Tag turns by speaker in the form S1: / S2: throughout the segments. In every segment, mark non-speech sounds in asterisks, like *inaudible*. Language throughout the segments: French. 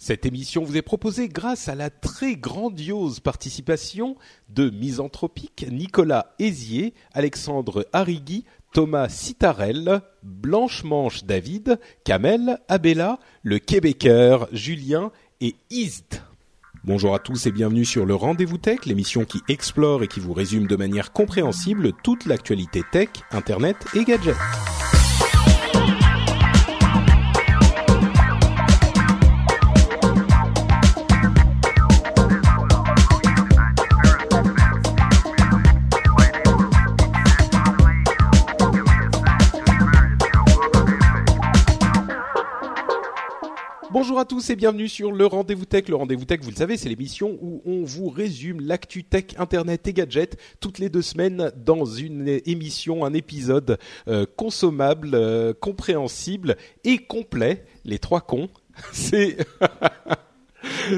S1: Cette émission vous est proposée grâce à la très grandiose participation de Misanthropique, Nicolas Hézier, Alexandre Arrigui, Thomas Citarel, Blanche-Manche David, Kamel, Abella, le Québécois, Julien et Ist. Bonjour à tous et bienvenue sur le Rendez-vous Tech, l'émission qui explore et qui vous résume de manière compréhensible toute l'actualité tech, internet et gadgets. Bonjour à tous et bienvenue sur le Rendez-vous Tech. Le Rendez-vous Tech, vous le savez, c'est l'émission où on vous résume l'actu tech, internet et gadgets toutes les deux semaines dans une émission, un épisode euh, consommable, euh, compréhensible et complet. Les trois cons, *laughs* c'est... *laughs*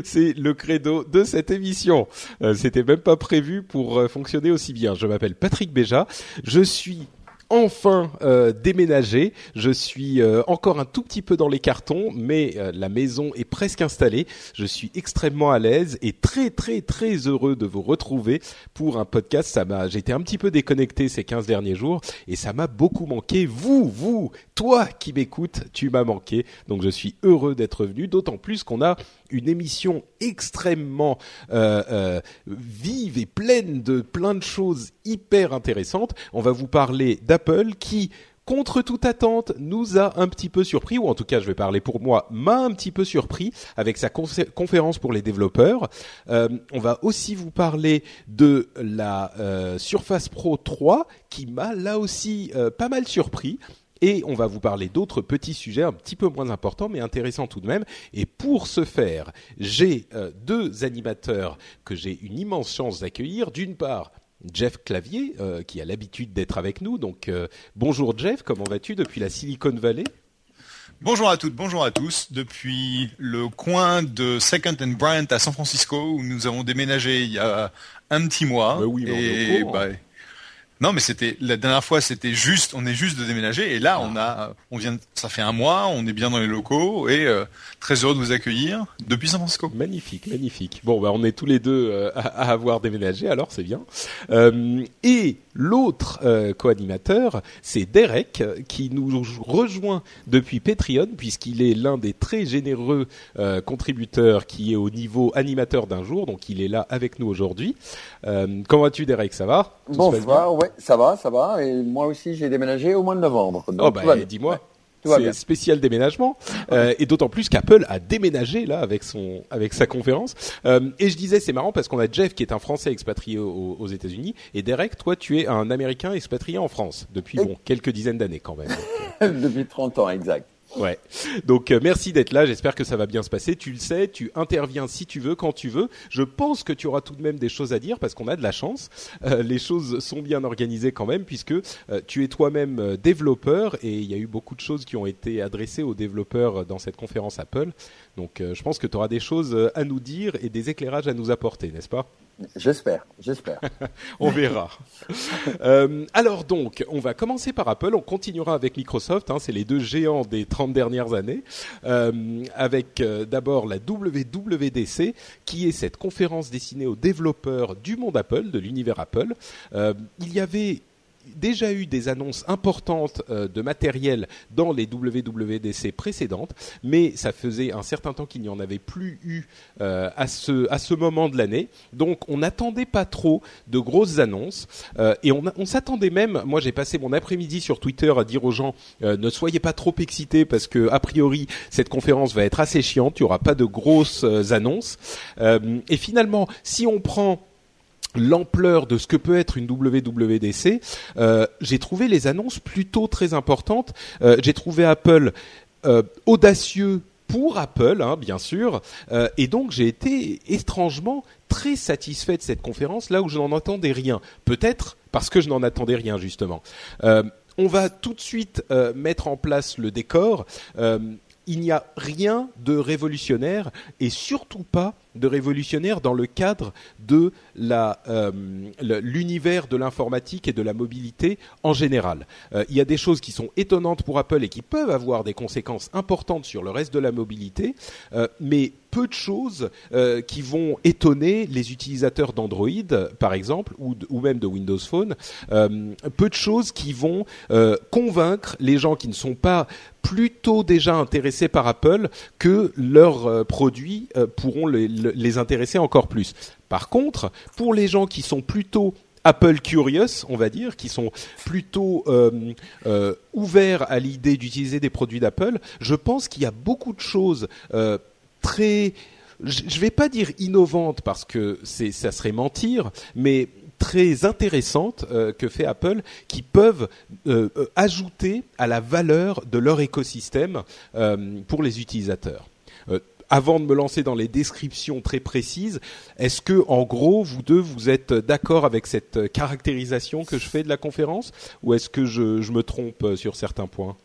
S1: C'est le credo de cette émission. Euh, C'était même pas prévu pour fonctionner aussi bien. Je m'appelle Patrick Béja. Je suis enfin euh, déménagé. Je suis euh, encore un tout petit peu dans les cartons, mais euh, la maison est presque installée. Je suis extrêmement à l'aise et très très très heureux de vous retrouver pour un podcast. Ça m'a, j'étais un petit peu déconnecté ces 15 derniers jours et ça m'a beaucoup manqué. Vous, vous, toi qui m'écoutes, tu m'as manqué. Donc je suis heureux d'être venu, d'autant plus qu'on a une émission extrêmement euh, euh, vive et pleine de plein de choses hyper intéressantes. On va vous parler d'Apple qui contre toute attente, nous a un petit peu surpris, ou en tout cas, je vais parler pour moi, m'a un petit peu surpris avec sa confé- conférence pour les développeurs. Euh, on va aussi vous parler de la euh, Surface Pro 3, qui m'a là aussi pas mal surpris. Et on va vous parler d'autres petits sujets un petit peu moins importants, mais intéressants tout de même. Et pour ce faire, j'ai euh, deux animateurs que j'ai une immense chance d'accueillir. D'une part, Jeff Clavier, euh, qui a l'habitude d'être avec nous. Donc, euh, bonjour Jeff, comment vas-tu depuis la Silicon Valley?
S2: Bonjour à toutes, bonjour à tous. Depuis le coin de Second and Bryant à San Francisco, où nous avons déménagé il y a un petit mois.
S1: Bah oui, mais on est au
S2: et
S1: courant.
S2: bah, non, mais c'était la dernière fois, c'était juste, on est juste de déménager, et là,
S1: Ah.
S2: on a, on vient, de- ça fait un mois, on est bien dans les locaux, et euh, très heureux de vous accueillir depuis San Francisco.
S1: Magnifique, magnifique. Bon, bah, on est tous les deux euh, à, à avoir déménagé, alors c'est bien. Euh, et l'autre euh, co-animateur, c'est Derek, qui nous rejoint depuis Patreon, puisqu'il est l'un des très généreux euh, contributeurs qui est au niveau animateur d'un jour, donc il est là avec nous aujourd'hui. Euh, comment vas-tu, Derek? Ça va? Tout
S3: Bonsoir, ouais, ça va, ça va. Et moi aussi, j'ai déménagé au mois de novembre. Donc,
S1: Oh bah dis-moi.
S3: Ouais,
S1: C'est spécial déménagement Euh, et d'autant plus qu'Apple a déménagé là avec son avec sa conférence Euh, et je disais c'est marrant parce qu'on a Jeff qui est un Français expatrié aux, aux États-Unis et Derek toi tu es un Américain expatrié en France depuis bon quelques dizaines d'années quand même *laughs*
S3: Depuis 30 ans, exact.
S1: Ouais. Donc euh, merci d'être là. J'espère que ça va bien se passer. Tu le sais, tu interviens si tu veux, quand tu veux. Je pense que tu auras tout de même des choses à dire parce qu'on a de la chance. Euh, les choses sont bien organisées quand même puisque euh, tu es toi-même euh, développeur et il y a eu beaucoup de choses qui ont été adressées aux développeurs dans cette conférence Apple. Donc euh, je pense que tu auras des choses euh, à nous dire et des éclairages à nous apporter, n'est-ce pas?
S3: J'espère, j'espère. *laughs*
S1: on verra. *laughs* Euh, alors donc, on va commencer par Apple, on continuera avec Microsoft, hein, c'est les deux géants des 30 dernières années, euh, avec euh, d'abord la WWDC, qui est cette conférence destinée aux développeurs du monde Apple, de l'univers Apple. Il y avait déjà eu des annonces importantes euh, de matériel dans les WWDC précédentes, mais ça faisait un certain temps qu'il n'y en avait plus eu euh, à ce à ce moment de l'année. Donc on n'attendait pas trop de grosses annonces euh, et on, on s'attendait même. Moi j'ai passé mon après-midi sur Twitter à dire aux gens ne soyez pas trop excités parce que a priori cette conférence va être assez chiante. Il y aura pas de grosses annonces. Et finalement, si on prend l'ampleur de ce que peut être une WWDC, euh, j'ai trouvé les annonces plutôt très importantes. Euh, j'ai trouvé Apple audacieux pour Apple, hein, bien sûr. et donc j'ai été étrangement très satisfait de cette conférence, là où je n'en attendais rien. Peut-être parce que je n'en attendais rien justement. Euh, on va tout de suite euh, mettre en place le décor. Euh, il n'y a rien de révolutionnaire et surtout pas de révolutionnaire dans le cadre de euh, l'univers de l'informatique et de la mobilité en général. Euh, il y a des choses qui sont étonnantes pour Apple et qui peuvent avoir des conséquences importantes sur le reste de la mobilité, euh, mais peu de choses qui vont étonner les utilisateurs d'Android, par exemple, ou, même de Windows Phone. peu de choses qui vont convaincre les gens qui ne sont pas plutôt déjà intéressés par Apple que leurs produits pourront les intéresser encore plus. Par contre, pour les gens qui sont plutôt Apple curious, on va dire, qui sont plutôt euh, euh, ouverts à l'idée d'utiliser des produits d'Apple, je pense qu'il y a beaucoup de choses euh, très, je ne vais pas dire innovantes parce que ça serait mentir, mais très intéressantes que fait Apple qui peuvent ajouter à la valeur de leur écosystème pour les utilisateurs avant de me lancer dans les descriptions très précises, est-ce que, en gros, vous deux, vous êtes d'accord avec cette caractérisation que je fais de la conférence, ou est-ce que je, me trompe sur certains points?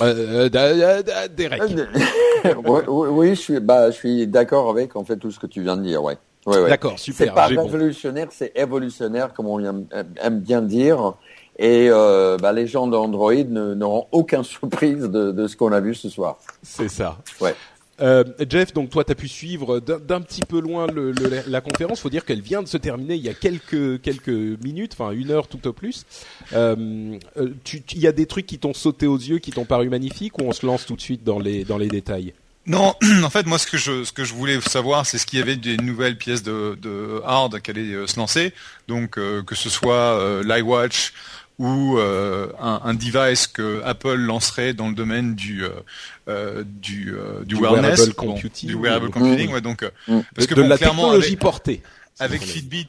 S3: Euh, euh Derek. *laughs* oui, je suis, bah, je suis d'accord avec en fait tout ce que tu viens de dire, ouais.
S1: D'accord, super.
S3: C'est pas révolutionnaire, c'est évolutionnaire, comme on aime bien dire. Et euh, bah, les gens d'Android n'auront aucune *laughs* surprise de, de ce qu'on a vu ce soir.
S1: C'est ça.
S3: Ouais.
S1: Euh, Jeff, donc toi, tu as pu suivre d'un petit peu loin le, le, la conférence. Faut dire qu'elle vient de se terminer il y a quelques quelques minutes, enfin une heure tout au plus. Euh, euh il y a des trucs qui t'ont sauté aux yeux, qui t'ont paru magnifiques, ou on se lance tout de suite dans les dans les détails?
S2: Non, *clears throat* en fait, moi, ce que je, ce que je voulais savoir, c'est ce qu'il y avait des nouvelles pièces de, de hard qui allaient se lancer. Donc, que ce soit euh, l'iWatch, ou euh, un, un, device que Apple lancerait dans le domaine du euh, euh du, euh, du, wellness,
S1: wearable computing,
S2: du wearable computing, ouais, donc
S1: mmh. parce que de la technologie portée
S2: avec Fitbit.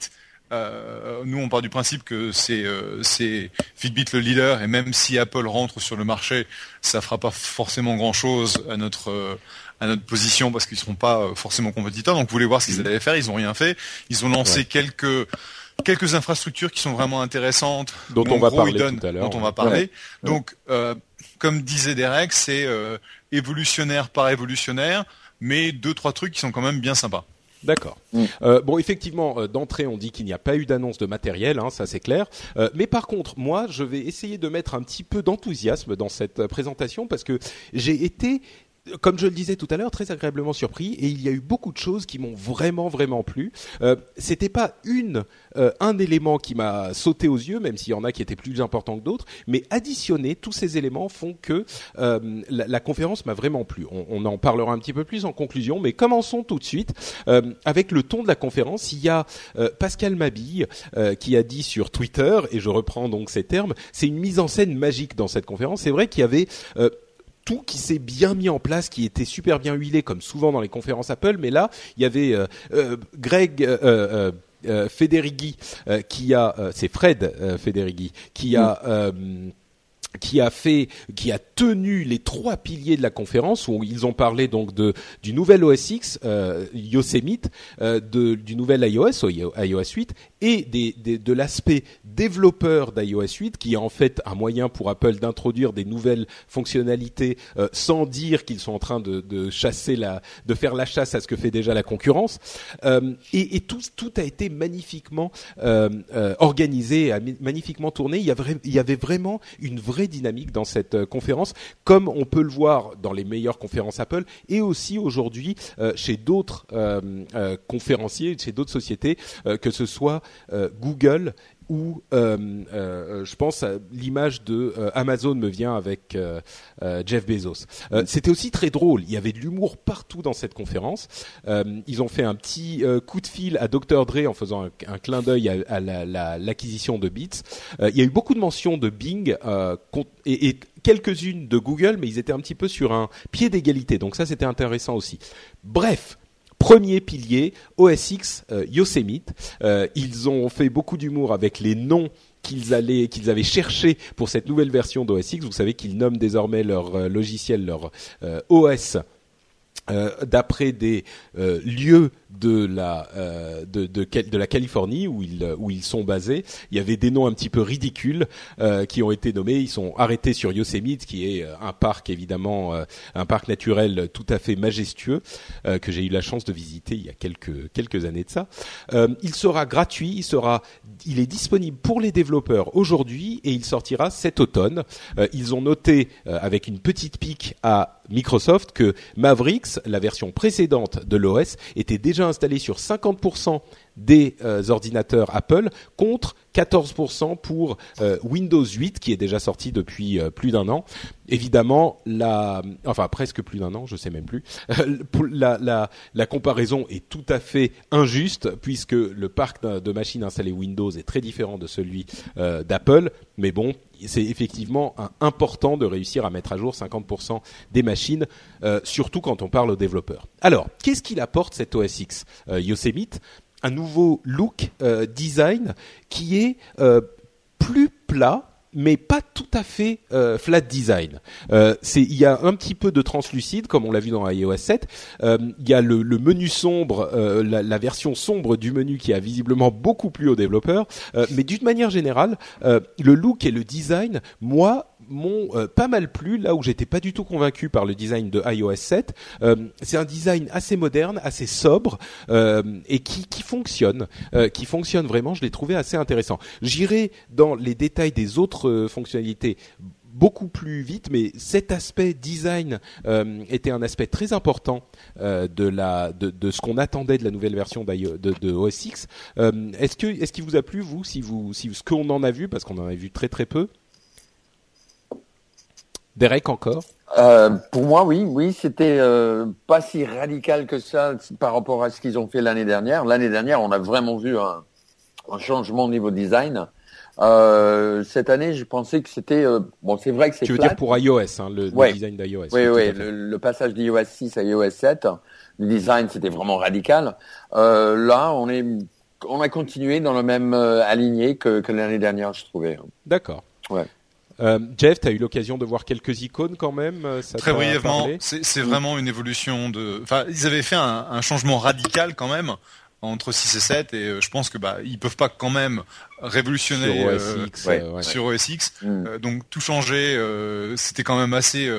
S2: Euh, nous, on part du principe que c'est c'est Fitbit le leader, et même si Apple rentre sur le marché, ça fera pas forcément grand chose à notre à notre position parce qu'ils seront pas forcément compétiteurs. Donc, vous voulez voir ce qu'ils mmh. allaient faire, ils ont rien fait. Ils ont lancé quelques quelques infrastructures qui sont vraiment intéressantes,
S1: dont on va parler tout à
S2: l'heure. Dont on va parler. Donc, euh, comme disait Derek, c'est euh, évolutionnaire par évolutionnaire, mais deux trois trucs qui sont quand même bien sympas.
S1: D'accord. Mm. Euh, bon, effectivement, euh, d'entrée, on dit qu'il n'y a pas eu d'annonce de matériel, hein, ça c'est clair. Euh, mais par contre, moi, je vais essayer de mettre un petit peu d'enthousiasme dans cette présentation parce que j'ai été comme je le disais tout à l'heure, très agréablement surpris et il y a eu beaucoup de choses qui m'ont vraiment vraiment plu. Euh, C'était pas une euh, un élément qui m'a sauté aux yeux, même s'il y en a qui étaient plus importants que d'autres, mais additionner tous ces éléments font que euh, la, la, conférence m'a vraiment plu. On, on, en parlera un petit peu plus en conclusion, mais commençons tout de suite euh, avec le ton de la conférence. Il y a euh, Pascal Mabille qui a dit sur Twitter, et je reprends donc ces termes, c'est une mise en scène magique dans cette conférence. C'est vrai qu'il y avait tout qui s'est bien mis en place, qui était super bien huilé comme souvent dans les conférences Apple, mais là il y avait euh, euh, Greg euh, Federighi qui a, c'est Fred Federighi qui a mm qui a fait, qui a tenu les trois piliers de la conférence où ils ont parlé donc de du nouvel OS X, euh, Yosemite, euh, de, du nouvel iOS, iOS 8, et des, des, de l'aspect développeur d'iOS 8, qui est en fait un moyen pour Apple d'introduire des nouvelles fonctionnalités euh, sans dire qu'ils sont en train de, de, chasser la, de faire la chasse à ce que fait déjà la concurrence. Euh, et, et tout, tout a été magnifiquement euh, organisé, magnifiquement tourné. Il y, avait, il y avait vraiment une vraie dynamique dans cette euh, conférence, comme on peut le voir dans les meilleures conférences Apple et aussi aujourd'hui euh, chez d'autres euh, conférenciers, chez d'autres sociétés, que ce soit Google où euh, euh, je pense l'image de euh, Amazon me vient avec Jeff Bezos. C'était aussi très drôle. Il y avait de l'humour partout dans cette conférence. ils ont fait un petit coup de fil à Dr Dre en faisant un, clin d'œil à, l'acquisition de Beats. il y a eu beaucoup de mentions de Bing et, et quelques-unes de Google, mais ils étaient un petit peu sur un pied d'égalité. Donc ça, c'était intéressant aussi. Bref, Premier pilier, OS X, euh, Yosemite. Euh, ils ont fait beaucoup d'humour avec les noms qu'ils allaient, qu'ils avaient cherché pour cette nouvelle version d'OS X. Vous savez qu'ils nomment désormais leur logiciel, leur OS euh, d'après des euh, lieux de la euh, de, de, de, la Californie où ils où ils sont basés, il y avait des noms un petit peu ridicules qui ont été nommés. Ils sont arrêtés sur Yosemite, qui est un parc évidemment un parc naturel tout à fait majestueux que j'ai eu la chance de visiter il y a quelques quelques années de ça. il sera gratuit, il sera il est disponible pour les développeurs aujourd'hui et il sortira cet automne. ils ont noté avec une petite pique à Microsoft que Mavericks, la version précédente de l'OS, était déjà installée sur 50% des euh, ordinateurs Apple contre 14% pour euh, Windows 8 qui est déjà sorti depuis euh, plus d'un an. Évidemment, la, enfin presque plus d'un an, je sais même plus. la, comparaison est tout à fait injuste puisque le parc de machines installées Windows est très différent de celui d'Apple. Mais bon, c'est effectivement important de réussir à mettre à jour 50% des machines, surtout quand on parle aux développeurs. Alors, qu'est-ce qu'il apporte cet OS X Yosemite? Un nouveau look euh, design qui est euh, plus plat mais pas tout à fait euh, flat design. c'est il y a un petit peu de translucide comme on l'a vu dans iOS 7. il y a le, menu sombre, la, la, version sombre du menu qui a visiblement beaucoup plu aux développeurs. mais d'une manière générale, le look et le design, moi, m'ont euh, pas mal plu là où j'étais pas du tout convaincu par le design de iOS 7. Euh, c'est un design assez moderne, assez sobre euh, et qui, qui fonctionne, qui fonctionne vraiment. Je l'ai trouvé assez intéressant. J'irai dans les détails des autres fonctionnalités beaucoup plus vite, mais cet aspect design était un aspect très important de la de, de ce qu'on attendait de la nouvelle version de, de OS X. est-ce que est-ce qu'il vous a plu vous, si vous si ce qu'on en a vu parce qu'on en a vu très très peu? Derek encore
S3: euh, Pour moi, oui, oui, c'était euh, pas si radical que ça par rapport à ce qu'ils ont fait l'année dernière. L'année dernière, on a vraiment vu un, un changement au niveau design. Euh, cette année, je pensais que c'était euh, bon. C'est vrai que c'est.
S1: Tu veux dire pour iOS, hein, le, design d'iOS.
S3: Oui, oui, le, passage d'iOS 6 à iOS 7, le design c'était vraiment radical. Euh, là, on est, on a continué dans le même aligné que, que l'année dernière, je trouvais.
S1: D'accord. Ouais. Euh, Jeff, tu as eu l'occasion de voir quelques icônes quand même euh,
S2: ça Très brièvement, c'est vraiment une évolution de. Enfin, ils avaient fait un, un, changement radical quand même entre 6 et 7 et euh, je pense que bah ils peuvent pas quand même révolutionner
S1: sur OS X,
S2: ouais, sur OS X. Mm. donc tout changer, c'était quand même assez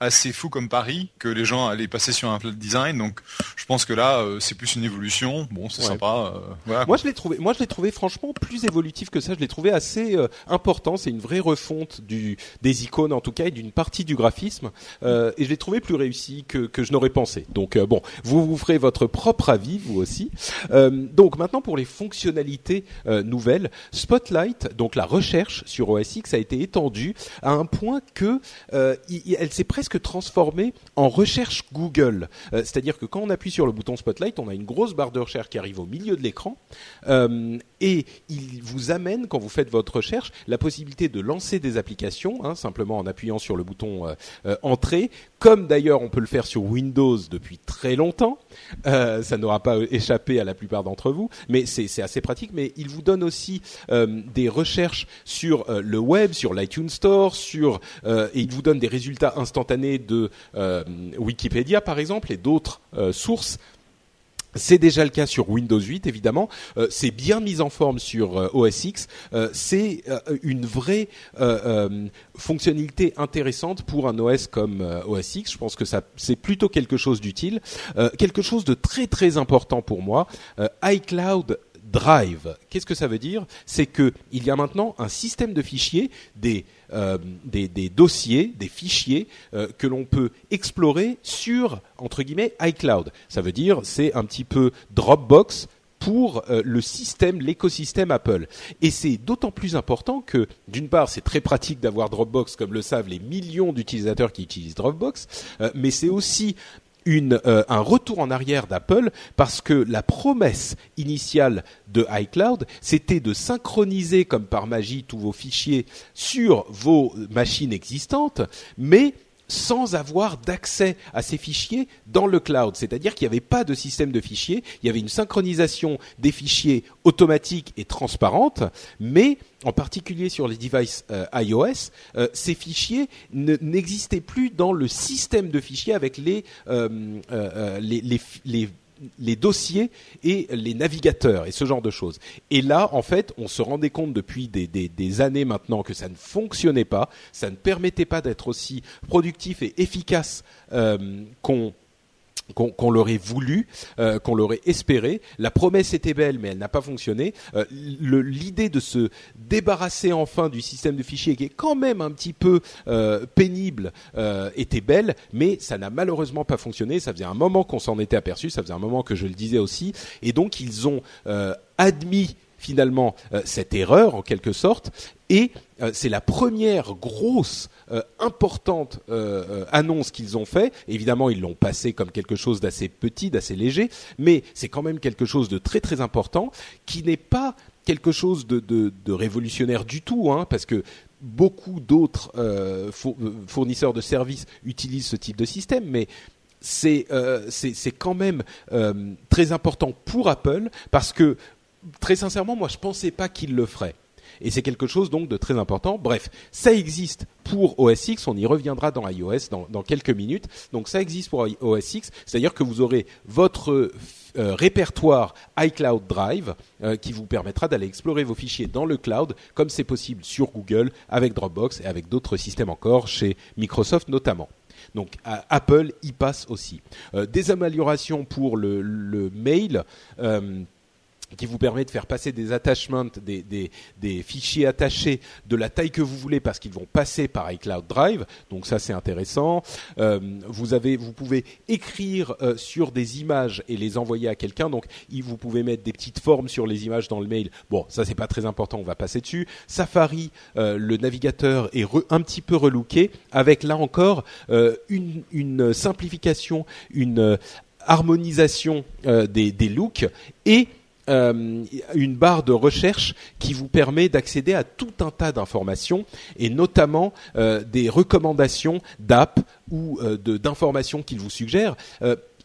S2: assez fou comme pari que les gens allaient passer sur un flat design. Donc, je pense que là, euh, c'est plus une évolution. Bon, c'est sympa.
S1: Euh, moi, je l'ai trouvé. Moi, je l'ai trouvé franchement plus évolutif que ça. Je l'ai trouvé assez euh, important. C'est une vraie refonte du des icônes en tout cas et d'une partie du graphisme. et je l'ai trouvé plus réussi que que je n'aurais pensé. Donc, bon, vous vous ferez votre propre avis vous aussi. donc maintenant pour les fonctionnalités nouvelles, Spotlight, donc la recherche sur OS X a été étendue à un point que elle s'est presque transformé en recherche Google. Euh, c'est-à-dire que quand on appuie sur le bouton Spotlight, on a une grosse barre de recherche qui arrive au milieu de l'écran euh, et il vous amène, quand vous faites votre recherche, la possibilité de lancer des applications, hein, simplement en appuyant sur le bouton euh, Entrée, comme d'ailleurs on peut le faire sur Windows depuis très longtemps. Ça n'aura pas échappé à la plupart d'entre vous, mais c'est assez pratique. Mais il vous donne aussi des recherches sur le web, sur l'iTunes Store, sur et il vous donne des résultats instantanés de euh, Wikipédia par exemple et d'autres euh, sources. C'est déjà le cas sur Windows 8, évidemment. Euh, c'est bien mis en forme sur OS X. c'est une vraie fonctionnalité intéressante pour un OS comme OS X. Je pense que c'est plutôt quelque chose d'utile. quelque chose de très très important pour moi. iCloud Drive. Qu'est-ce que ça veut dire? C'est que il y a maintenant un système de fichiers, des euh, dossiers, des fichiers euh, que l'on peut explorer sur entre guillemets iCloud. Ça veut dire c'est un petit peu Dropbox pour euh, le système, l'écosystème Apple. Et c'est d'autant plus important que, d'une part, c'est très pratique d'avoir Dropbox, comme le savent les millions d'utilisateurs qui utilisent Dropbox, mais c'est aussi euh, un retour en arrière d'Apple parce que la promesse initiale de iCloud, c'était de synchroniser comme par magie tous vos fichiers sur vos machines existantes, mais sans avoir d'accès à ces fichiers dans le cloud. C'est-à-dire qu'il n'y avait pas de système de fichiers, il y avait une synchronisation des fichiers automatique et transparente, mais en particulier sur les devices euh, iOS, euh, ces fichiers n'existaient plus dans le système de fichiers avec les, euh, les, les, les les dossiers et les navigateurs et ce genre de choses. Et là, en fait, on se rendait compte depuis des, des, années maintenant que ça ne fonctionnait pas, ça ne permettait pas d'être aussi productif et efficace euh, qu'on qu'on l'aurait voulu, euh, qu'on l'aurait espéré. La promesse était belle, mais elle n'a pas fonctionné. Euh, L'idée de se débarrasser enfin du système de fichiers, qui est quand même un petit peu euh, pénible, était belle, mais ça n'a malheureusement pas fonctionné. Ça faisait un moment qu'on s'en était aperçu, ça faisait un moment que je le disais aussi, et donc ils ont admis finalement cette erreur en quelque sorte, et c'est la première grosse euh, importante euh, euh, annonce qu'ils ont fait. Évidemment, ils l'ont passé comme quelque chose d'assez petit, d'assez léger, mais c'est quand même quelque chose de très très important qui n'est pas quelque chose de, révolutionnaire du tout, hein, parce que beaucoup d'autres euh, fournisseurs de services utilisent ce type de système, mais c'est euh, quand même euh, très important pour Apple parce que très sincèrement, moi je pensais pas qu'ils le feraient et c'est quelque chose donc de très important. Bref, ça existe pour OS X, on y reviendra dans iOS dans, quelques minutes. Donc ça existe pour OS X, c'est-à-dire que vous aurez votre euh, répertoire iCloud Drive euh, qui vous permettra d'aller explorer vos fichiers dans le cloud comme c'est possible sur Google avec Dropbox et avec d'autres systèmes encore chez Microsoft notamment. Donc Apple y passe aussi. Euh, des améliorations pour le mail. Euh, qui vous permet de faire passer des attachments, des, des, des, fichiers attachés de la taille que vous voulez parce qu'ils vont passer par iCloud Drive. Donc ça c'est intéressant. Euh, vous avez, vous pouvez écrire euh, sur des images et les envoyer à quelqu'un. Donc vous pouvez mettre des petites formes sur les images dans le mail. Bon, ça c'est pas très important, on va passer dessus. Safari, euh, le navigateur est un petit peu relooké avec là encore euh, une, une, simplification, une euh, harmonisation des, des looks et euh, une barre de recherche qui vous permet d'accéder à tout un tas d'informations et notamment euh, des recommandations d'app ou euh, d'informations qu'il vous suggère.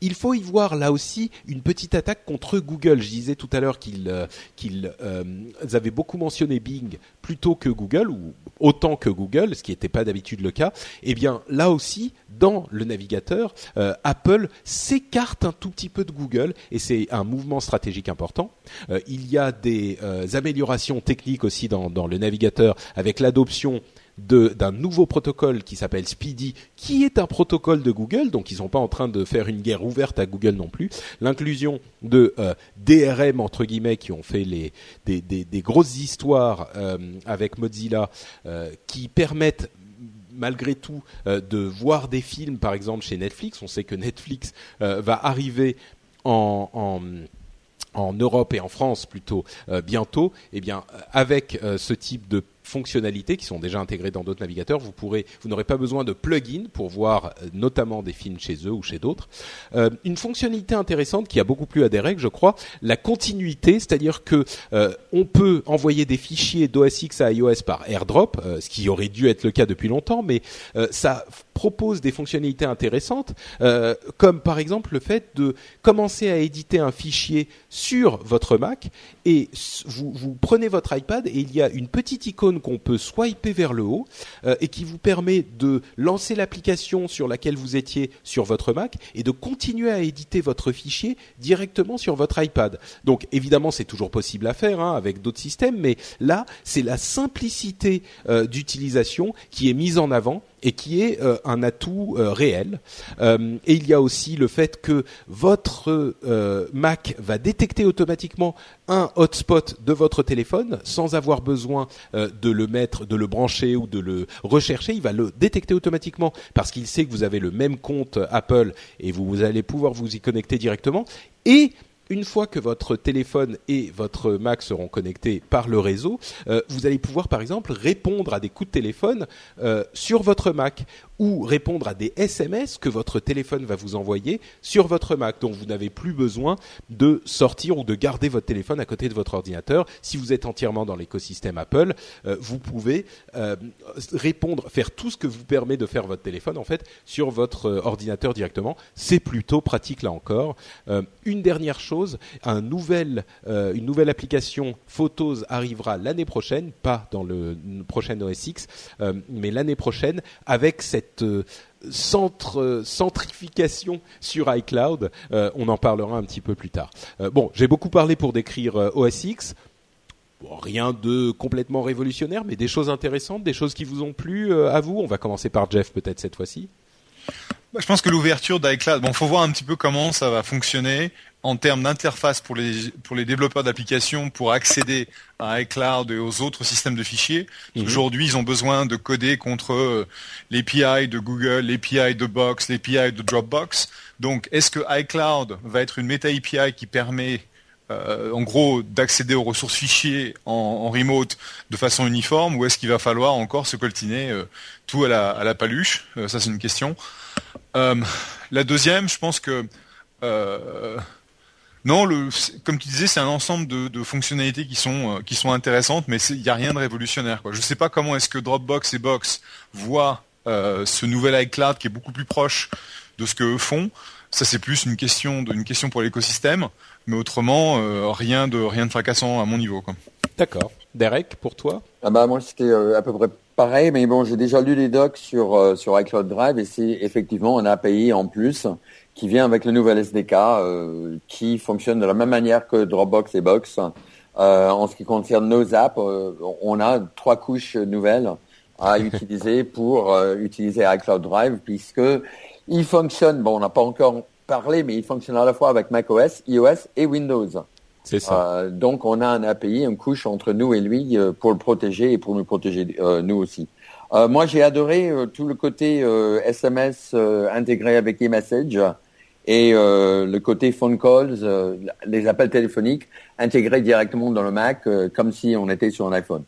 S1: Il faut y voir là aussi une petite attaque contre Google. Je disais tout à l'heure qu'ils euh, qu'ils euh, avaient beaucoup mentionné Bing plutôt que Google ou autant que Google, ce qui n'était pas d'habitude le cas. Eh bien là aussi, dans le navigateur, euh, Apple s'écarte un tout petit peu de Google et c'est un mouvement stratégique important. Il y a des améliorations techniques aussi dans, dans le navigateur avec l'adoption d'un nouveau protocole qui s'appelle Speedy, qui est un protocole de Google, donc ils sont pas en train de faire une guerre ouverte à Google non plus. L'inclusion de euh, DRM entre guillemets qui ont fait les des, des, grosses histoires euh, avec Mozilla euh, qui permettent malgré tout de voir des films par exemple chez Netflix. On sait que Netflix va arriver en, en en Europe et en France plutôt bientôt, eh bien avec ce type de fonctionnalités qui sont déjà intégrées dans d'autres navigateurs. Vous n'aurez pas besoin de plugins pour voir euh, notamment des films chez eux ou chez d'autres. Euh, une fonctionnalité intéressante qui a beaucoup plu à règles, je crois, la continuité, c'est-à-dire que euh, on peut envoyer des fichiers d'OS X à iOS par AirDrop, ce qui aurait dû être le cas depuis longtemps, mais ça propose des fonctionnalités intéressantes, comme par exemple le fait de commencer à éditer un fichier sur votre Mac et vous, prenez votre iPad et il y a une petite icône qu'on peut swiper vers le haut euh, et qui vous permet de lancer l'application sur laquelle vous étiez sur votre Mac et de continuer à éditer votre fichier directement sur votre iPad. Donc évidemment c'est toujours possible à faire hein, avec d'autres systèmes, mais là c'est la simplicité euh, d'utilisation qui est mise en avant et qui est euh, un atout euh, réel. Euh, et il y a aussi le fait que votre Mac va détecter automatiquement un hotspot de votre téléphone sans avoir besoin de le mettre, de le brancher ou de le rechercher. Il va le détecter automatiquement parce qu'il sait que vous avez le même compte Apple et vous, vous allez pouvoir vous y connecter directement. Et une fois que votre téléphone et votre Mac seront connectés par le réseau, euh, vous allez pouvoir par exemple répondre à des coups de téléphone euh, sur votre Mac ou répondre à des SMS que votre téléphone va vous envoyer sur votre Mac. Donc vous n'avez plus besoin de sortir ou de garder votre téléphone à côté de votre ordinateur. Si vous êtes entièrement dans l'écosystème Apple, euh, vous pouvez euh, répondre, faire tout ce que vous permet de faire votre téléphone en fait sur votre euh, ordinateur directement. C'est plutôt pratique là encore. une dernière chose, une nouvelle application Photos arrivera l'année prochaine, pas dans le prochain OS X, mais l'année prochaine avec cette euh, centre, euh, centrification sur iCloud. Euh, on en parlera un petit peu plus tard. bon, j'ai beaucoup parlé pour décrire OS X. rien de complètement révolutionnaire, mais des choses intéressantes, des choses qui vous ont plu à vous. On va commencer par Jeff peut-être cette fois-ci.
S2: Bah, je pense que l'ouverture d'iCloud, bon, faut voir un petit peu comment ça va fonctionner en termes d'interface pour les pour les développeurs d'applications pour accéder à iCloud et aux autres systèmes de fichiers. Mhm. Aujourd'hui, ils ont besoin de coder contre euh, l'API de Google, l'API de Box, l'API de Dropbox. Donc, est-ce que iCloud va être une méta API qui permet euh, en gros d'accéder aux ressources fichiers en, remote de façon uniforme ou est-ce qu'il va falloir encore se coltiner euh, tout à la, à la paluche? Ça, c'est une question. la deuxième, je pense que non, le, comme tu disais, c'est un ensemble de, fonctionnalités qui sont euh, qui sont intéressantes, mais il n'y a rien de révolutionnaire. Quoi. Je ne sais pas comment est-ce que Dropbox et Box voient euh, ce nouvel iCloud qui est beaucoup plus proche de ce que font. Ça, c'est plus une question de, une question pour l'écosystème, mais autrement, euh, rien de rien de fracassant à mon niveau.
S1: D'accord. Derek, pour toi?
S3: Ah bah moi c'était à peu près pareil, mais bon, j'ai déjà lu les docs sur sur iCloud Drive et c'est effectivement un API en plus qui vient avec le nouvel SDK, euh, qui fonctionne de la même manière que Dropbox et Box. Euh, en ce qui concerne nos apps, euh, on a trois couches nouvelles à *laughs* utiliser pour utiliser iCloud Drive, puisque il fonctionne. Bon, on n'a pas encore parlé, mais il fonctionne à la fois avec macOS, iOS et Windows.
S1: C'est ça.
S3: donc, on a un API, une couche entre nous et lui pour le protéger et pour nous protéger nous aussi. Moi, j'ai adoré tout le côté SMS intégré avec eMessage et euh, le côté phone calls, euh, les appels téléphoniques intégrés directement dans le Mac euh, comme si on était sur un iPhone.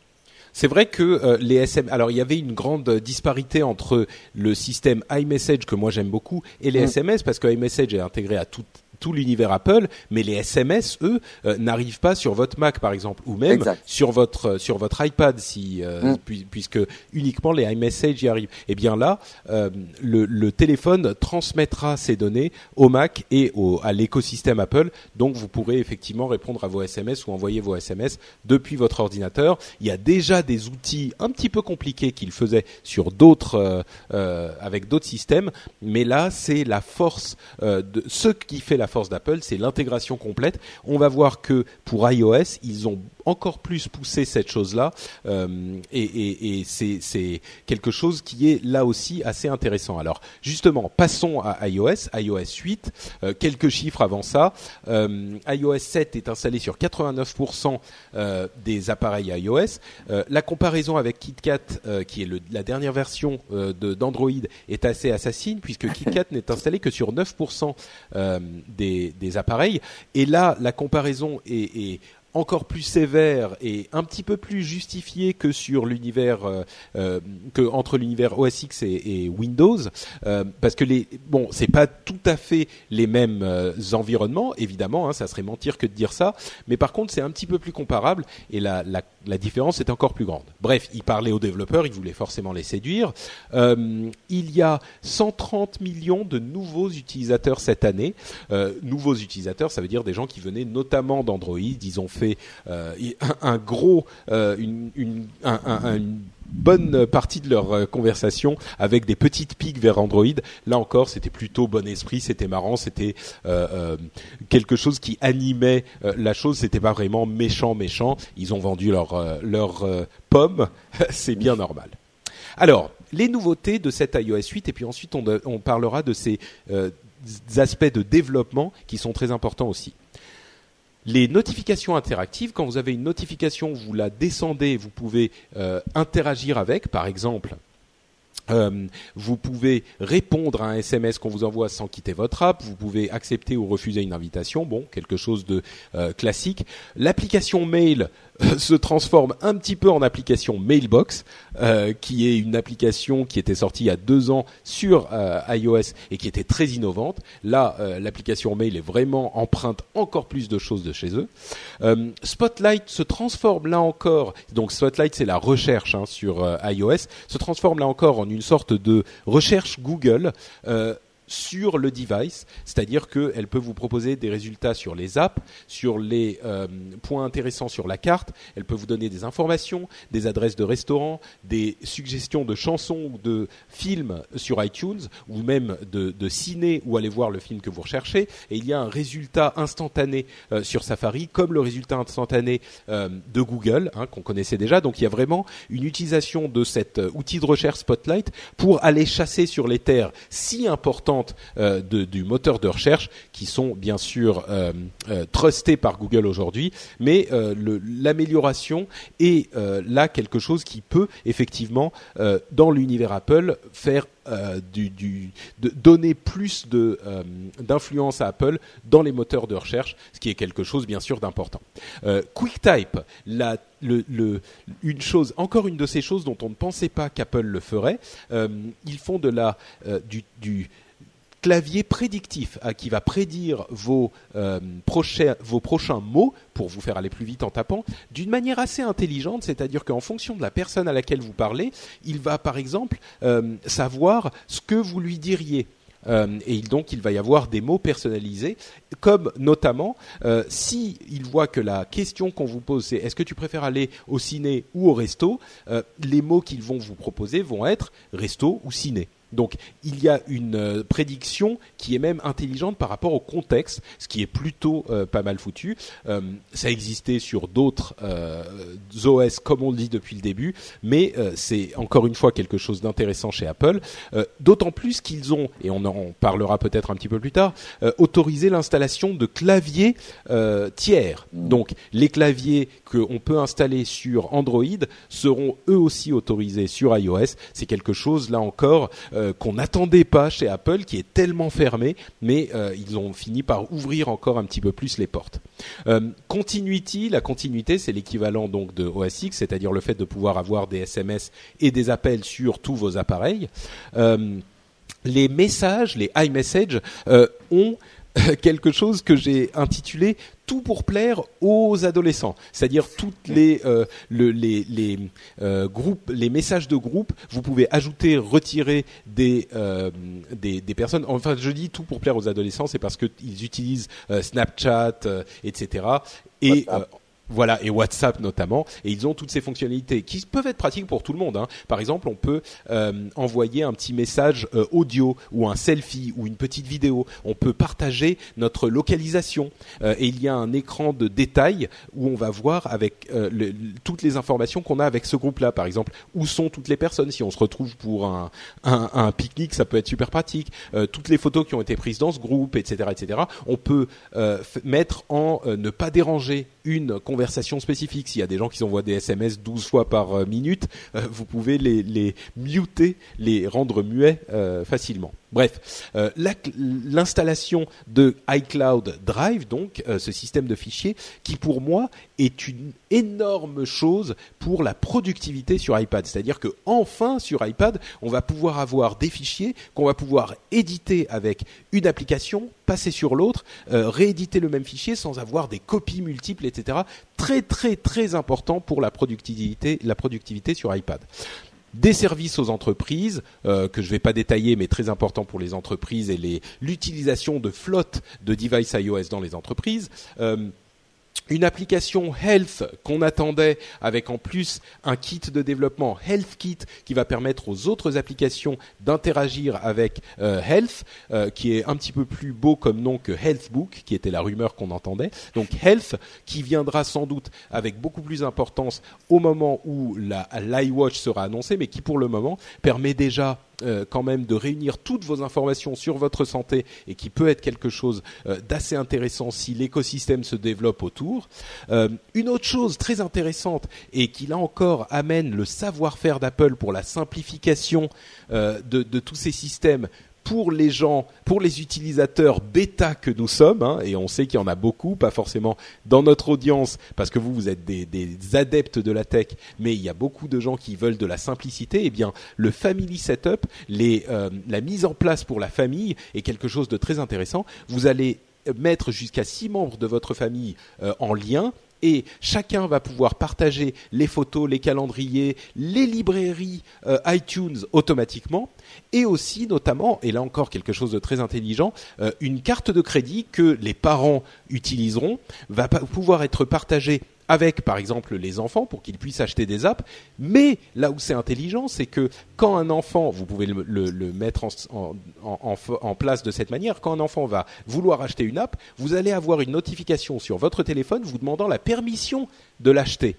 S1: C'est vrai que les SMS. Alors, il y avait une grande disparité entre le système iMessage que moi j'aime beaucoup et les SMS mm. parce que iMessage est intégré à toutes tout l'univers Apple, mais les SMS, eux, euh, n'arrivent pas sur votre Mac, par exemple, ou même sur votre euh, sur votre iPad, si euh, mm. puisque uniquement les iMessage y arrivent. Et eh bien là, le, le, téléphone transmettra ces données au Mac et au, à l'écosystème Apple, donc vous pourrez effectivement répondre à vos SMS ou envoyer vos SMS depuis votre ordinateur. Il y a déjà des outils un petit peu compliqués qu'il faisait sur d'autres avec d'autres systèmes, mais là c'est la force de ce qui fait la la force d'Apple, c'est l'intégration complète. On va voir que pour iOS, ils ont encore plus poussé cette chose-là, euh, et, c'est quelque chose qui est là aussi assez intéressant. Alors justement, passons à iOS, iOS 8. Euh, quelques chiffres avant ça. Euh, iOS 7 est installé sur 89% des appareils iOS. la comparaison avec KitKat, qui est la dernière version d'Android, est assez assassine puisque KitKat *laughs* n'est installé que sur 9% des, appareils. Et là, la comparaison est, encore plus sévère et un petit peu plus justifiée que sur l'univers euh, euh, que entre l'univers OS X et, Windows euh, parce que les bon c'est pas tout à fait les mêmes environnements évidemment hein, ça serait mentir que de dire ça mais par contre c'est un petit peu plus comparable et la, la la différence est encore plus grande. Bref, il parlait aux développeurs, il voulait forcément les séduire. Euh, il y a 130 millions de nouveaux utilisateurs cette année. Euh, nouveaux utilisateurs, ça veut dire des gens qui venaient notamment d'Android. Ils ont fait euh, un, gros, une, une, un, un, bonne partie de leur euh, conversation avec des petites piques vers Android. Là encore, c'était plutôt bon esprit, c'était marrant, c'était euh, euh, quelque chose qui animait la chose. C'était pas vraiment méchant, méchant. Ils ont vendu leur leur pomme, *laughs* c'est bien normal. Alors, les nouveautés de cette iOS 8 et puis ensuite on, on parlera de ces aspects de développement qui sont très importants aussi. Les notifications interactives, quand vous avez une notification, vous la descendez, vous pouvez euh, interagir avec, par exemple. Euh, vous pouvez répondre à un SMS qu'on vous envoie sans quitter votre app. Vous pouvez accepter ou refuser une invitation. Bon, quelque chose de euh, classique. L'application mail se transforme un petit peu en application Mailbox, euh, qui est une application qui était sortie il y a deux ans sur euh, iOS et qui était très innovante. Là, euh, l'application Mail est vraiment empreinte encore plus de choses de chez eux. Spotlight se transforme là encore. Donc Spotlight, c'est la recherche hein, sur iOS, se transforme là encore en une sorte de recherche Google sur le device, c'est-à-dire qu'elle peut vous proposer des résultats sur les apps, sur les euh, points intéressants sur la carte, elle peut vous donner des informations, des adresses de restaurants, des suggestions de chansons ou de films sur iTunes, ou même de, de ciné ou aller voir le film que vous recherchez, et il y a un résultat instantané euh, sur Safari, comme le résultat instantané euh, de Google, hein, qu'on connaissait déjà, donc il y a vraiment une utilisation de cet outil de recherche Spotlight pour aller chasser sur les terres si importantes euh, du moteur de recherche qui sont bien sûr euh, euh, trustés par Google aujourd'hui, mais l'amélioration est là quelque chose qui peut effectivement dans l'univers Apple faire du, donner plus d'influence à Apple dans les moteurs de recherche, ce qui est quelque chose bien sûr d'important. QuickType, la, une chose, encore une de ces choses dont on ne pensait pas qu'Apple le ferait. ils font de la du clavier prédictif hein, qui va prédire vos, euh, prochains, vos prochains mots pour vous faire aller plus vite en tapant d'une manière assez intelligente, c'est-à-dire qu'en fonction de la personne à laquelle vous parlez, il va par exemple euh, savoir ce que vous lui diriez. Euh, et donc il va y avoir des mots personnalisés, comme notamment si il voit que la question qu'on vous pose c'est est-ce que tu préfères aller au ciné ou au resto, les mots qu'ils vont vous proposer vont être resto ou ciné. Donc il y a une euh, prédiction qui est même intelligente par rapport au contexte, ce qui est plutôt euh, pas mal foutu. Euh, ça existait sur d'autres OS comme on le dit depuis le début, mais c'est encore une fois quelque chose d'intéressant chez Apple. D'autant plus qu'ils ont, et on en parlera peut-être un petit peu plus tard, autorisé l'installation de claviers tiers. Donc les claviers qu'on peut installer sur Android seront eux aussi autorisés sur iOS. C'est quelque chose là encore euh, qu'on n'attendait pas chez Apple, qui est tellement fermé, mais euh, ils ont fini par ouvrir encore un petit peu plus les portes. Euh, continuity, la continuité, c'est l'équivalent donc de c'est-à-dire le fait de pouvoir avoir des SMS et des appels sur tous vos appareils. les messages, les iMessage, ont *laughs* quelque chose que j'ai intitulé tout pour plaire aux adolescents, c'est-à-dire toutes les euh, les, les euh, groupes, les messages de groupe, vous pouvez ajouter, retirer des, euh, des, des personnes. Enfin, je dis tout pour plaire aux adolescents, c'est parce qu'ils utilisent Snapchat, etc. Et voilà, et WhatsApp notamment, et ils ont toutes ces fonctionnalités qui peuvent être pratiques pour tout le monde. Hein. Par exemple, on peut euh, envoyer un petit message euh, audio ou un selfie ou une petite vidéo. On peut partager notre localisation euh, et il y a un écran de détail où on va voir avec le, toutes les informations qu'on a avec ce groupe-là. Par exemple, où sont toutes les personnes Si on se retrouve pour un, un, un pique-nique, ça peut être super pratique. toutes les photos qui ont été prises dans ce groupe, etc., etc. On peut mettre en ne pas déranger une conversation spécifique. S'il y a des gens qui envoient des SMS 12 fois par euh, minute, euh, vous pouvez les, les muter, les rendre muets euh, facilement. Bref, euh, l'installation de iCloud Drive, donc euh, ce système de fichiers, qui pour moi est une énorme chose pour la productivité sur iPad. C'est-à-dire que enfin sur iPad, on va pouvoir avoir des fichiers qu'on va pouvoir éditer avec une application, passer sur l'autre, euh, rééditer le même fichier sans avoir des copies multiples, etc. Très très très important pour la productivité, la productivité sur iPad des services aux entreprises euh, que je ne vais pas détailler, mais très important pour les entreprises et l'utilisation de flotte de devices iOS dans les entreprises. Euh, une application Health qu'on attendait avec en plus un kit de développement Health Kit qui va permettre aux autres applications d'interagir avec euh, Health, euh, qui est un petit peu plus beau comme nom que Healthbook, qui était la rumeur qu'on entendait. Donc Health qui viendra sans doute avec beaucoup plus d'importance au moment où l'iWatch sera annoncé, mais qui pour le moment permet déjà quand même de réunir toutes vos informations sur votre santé et qui peut être quelque chose d'assez intéressant si l'écosystème se développe autour. une autre chose très intéressante et qui là encore amène le savoir-faire d'Apple pour la simplification de, de tous ces systèmes pour les gens, pour les utilisateurs bêta que nous sommes, hein, et on sait qu'il y en a beaucoup, pas forcément dans notre audience, parce que vous, vous êtes des, adeptes de la tech, mais il y a beaucoup de gens qui veulent de la simplicité, eh bien, le family setup, les, euh, la mise en place pour la famille est quelque chose de très intéressant. Vous allez mettre jusqu'à six membres de votre famille euh, en lien et chacun va pouvoir partager les photos, les calendriers, les librairies euh, iTunes automatiquement. Et aussi notamment, et là encore quelque chose de très intelligent, euh, une carte de crédit que les parents utiliseront va pouvoir être partagée avec par exemple les enfants pour qu'ils puissent acheter des apps. Mais là où c'est intelligent, c'est que quand un enfant, vous pouvez le, mettre en, place de cette manière, quand un enfant va vouloir acheter une app, vous allez avoir une notification sur votre téléphone vous demandant la permission de l'acheter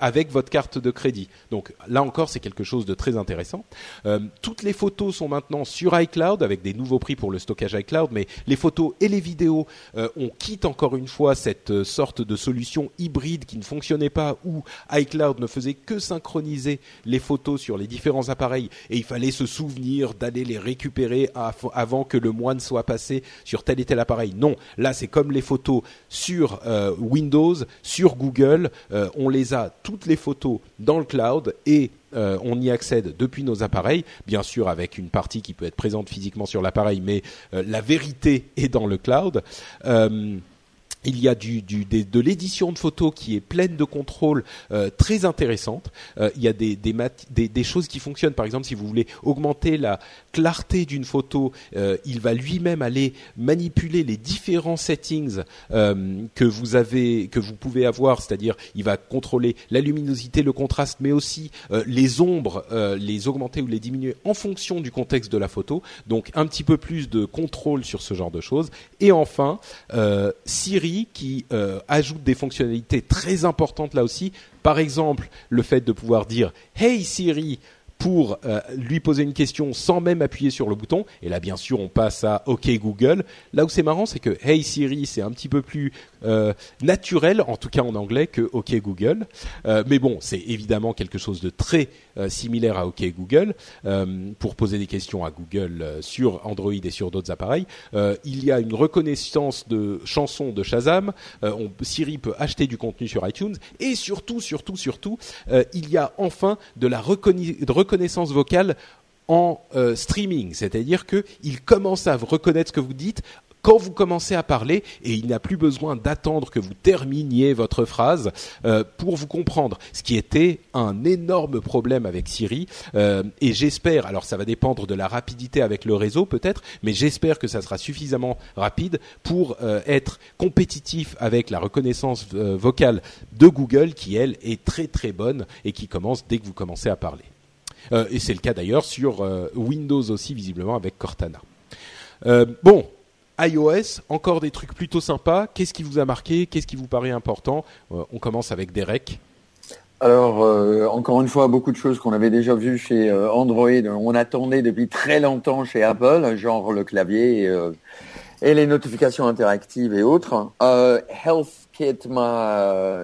S1: avec votre carte de crédit. Donc là encore, c'est quelque chose de très intéressant. Euh, toutes les photos sont maintenant sur iCloud avec des nouveaux prix pour le stockage iCloud, mais les photos et les vidéos, euh, on quitte encore une fois cette euh, sorte de solution hybride qui ne fonctionnait pas où iCloud ne faisait que synchroniser les photos sur les différents appareils et il fallait se souvenir d'aller les récupérer avant que le mois ne soit passé sur tel et tel appareil. Non, là c'est comme les photos sur Windows, sur Google, on les a toutes les photos dans le cloud et euh, on y accède depuis nos appareils, bien sûr avec une partie qui peut être présente physiquement sur l'appareil, mais euh, la vérité est dans le cloud. Euh, il y a de l'édition de photos qui est pleine de contrôles euh, très intéressantes. Euh, il y a des, choses qui fonctionnent. Par exemple, si vous voulez augmenter la clarté d'une photo, euh, il va lui-même aller manipuler les différents settings que vous avez, que vous pouvez avoir. C'est-à-dire, il va contrôler la luminosité, le contraste, mais aussi les ombres, les augmenter ou les diminuer en fonction du contexte de la photo. Donc, un petit peu plus de contrôle sur ce genre de choses. Et enfin, Siri qui euh, ajoute des fonctionnalités très importantes là aussi. Par exemple, le fait de pouvoir dire Hey Siri, pour euh, lui poser une question sans même appuyer sur le bouton. Et là, bien sûr, on passe à OK Google. Là où c'est marrant, c'est que Hey Siri, c'est un petit peu plus euh, naturel, en tout cas en anglais, que OK Google. Euh, mais bon, c'est évidemment quelque chose de très similaire à OK Google pour poser des questions à Google sur Android et sur d'autres appareils. il y a une reconnaissance de chansons de Shazam. Siri peut acheter du contenu sur iTunes. Et surtout, surtout, surtout, il y a enfin de la reconnaissance vocale en euh, streaming, c'est-à-dire qu'il commence à reconnaître ce que vous dites quand vous commencez à parler et il n'a plus besoin d'attendre que vous terminiez votre phrase euh, pour vous comprendre. Ce qui était un énorme problème avec Siri euh, et j'espère, alors ça va dépendre de la rapidité avec le réseau peut-être, mais j'espère que ça sera suffisamment rapide pour être compétitif avec la reconnaissance vocale de Google qui elle est très très bonne et qui commence dès que vous commencez à parler. Euh, et c'est le cas d'ailleurs sur euh, Windows aussi visiblement avec Cortana. Euh, bon, iOS, encore des trucs plutôt sympas. Qu'est-ce qui vous a marqué? Qu'est-ce qui vous paraît important? On commence avec Derek.
S3: Alors, encore une fois, beaucoup de choses qu'on avait déjà vues chez Android. On attendait depuis très longtemps chez Apple, genre le clavier et, et les notifications interactives et autres. Health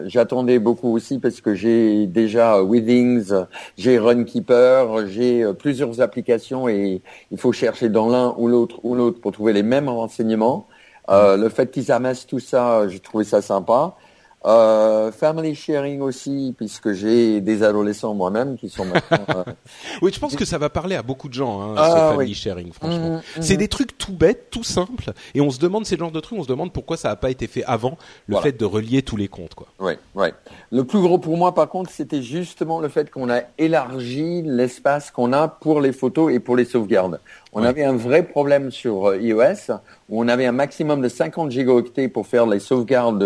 S3: j'attendais beaucoup aussi parce que j'ai déjà Withings, j'ai Runkeeper, j'ai euh, plusieurs applications et il faut chercher dans l'un ou l'autre ou l'autre pour trouver les mêmes renseignements. Euh, le fait qu'ils amassent tout ça, j'ai trouvé ça sympa. Euh, family sharing aussi, puisque j'ai des adolescents moi-même qui sont maintenant. Euh, *laughs*
S1: oui, je pense que ça va parler à beaucoup de gens, hein, ah, ce family sharing, franchement. Mmh, mmh. C'est des trucs tout bêtes, tout simples, et on se demande ces genres de trucs, on se demande pourquoi ça n'a pas été fait avant, le fait de relier tous les comptes, quoi.
S3: Oui, oui. Le plus gros pour moi, par contre, c'était justement le fait qu'on a élargi l'espace qu'on a pour les photos et pour les sauvegardes. On avait un vrai problème sur euh, iOS où on avait un maximum de 50 gigaoctets pour faire les sauvegardes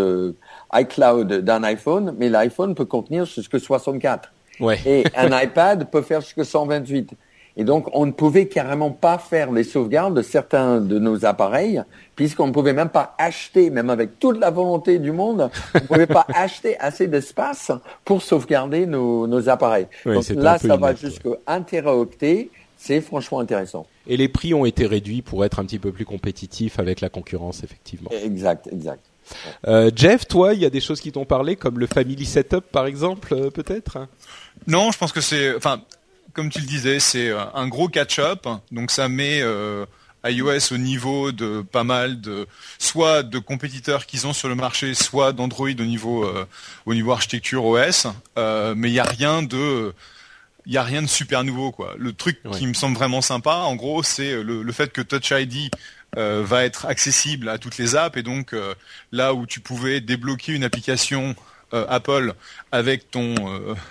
S3: iCloud d'un iPhone, mais l'iPhone peut contenir jusque 64. Ouais. Et *laughs* un iPad peut faire jusque 128. Et donc, on ne pouvait carrément pas faire les sauvegardes de certains de nos appareils, puisqu'on ne pouvait même pas acheter, même avec toute la volonté du monde, on ne pouvait pas *laughs* acheter assez d'espace pour sauvegarder nos, nos appareils. donc là, ça va jusqu'à un teraoctet c'est franchement intéressant.
S1: Et les prix ont été réduits pour être un petit peu plus compétitifs avec la concurrence, effectivement.
S3: Exact, exact.
S1: Euh, Jeff, toi, il y a des choses qui t'ont parlé, comme le Family Setup, par exemple, euh, peut-être?
S2: Non, je pense que c'est, enfin, comme tu le disais, c'est euh, un gros catch-up. Donc ça met iOS au niveau de pas mal de, soit de compétiteurs qu'ils ont sur le marché, soit d'Android au niveau au niveau architecture OS. mais il n'y a rien de il y a rien de super nouveau quoi. Le truc qui me semble vraiment sympa, en gros, c'est le, fait que Touch ID euh, va être accessible à toutes les apps. Et donc euh, là où tu pouvais débloquer une application euh, Apple avec ton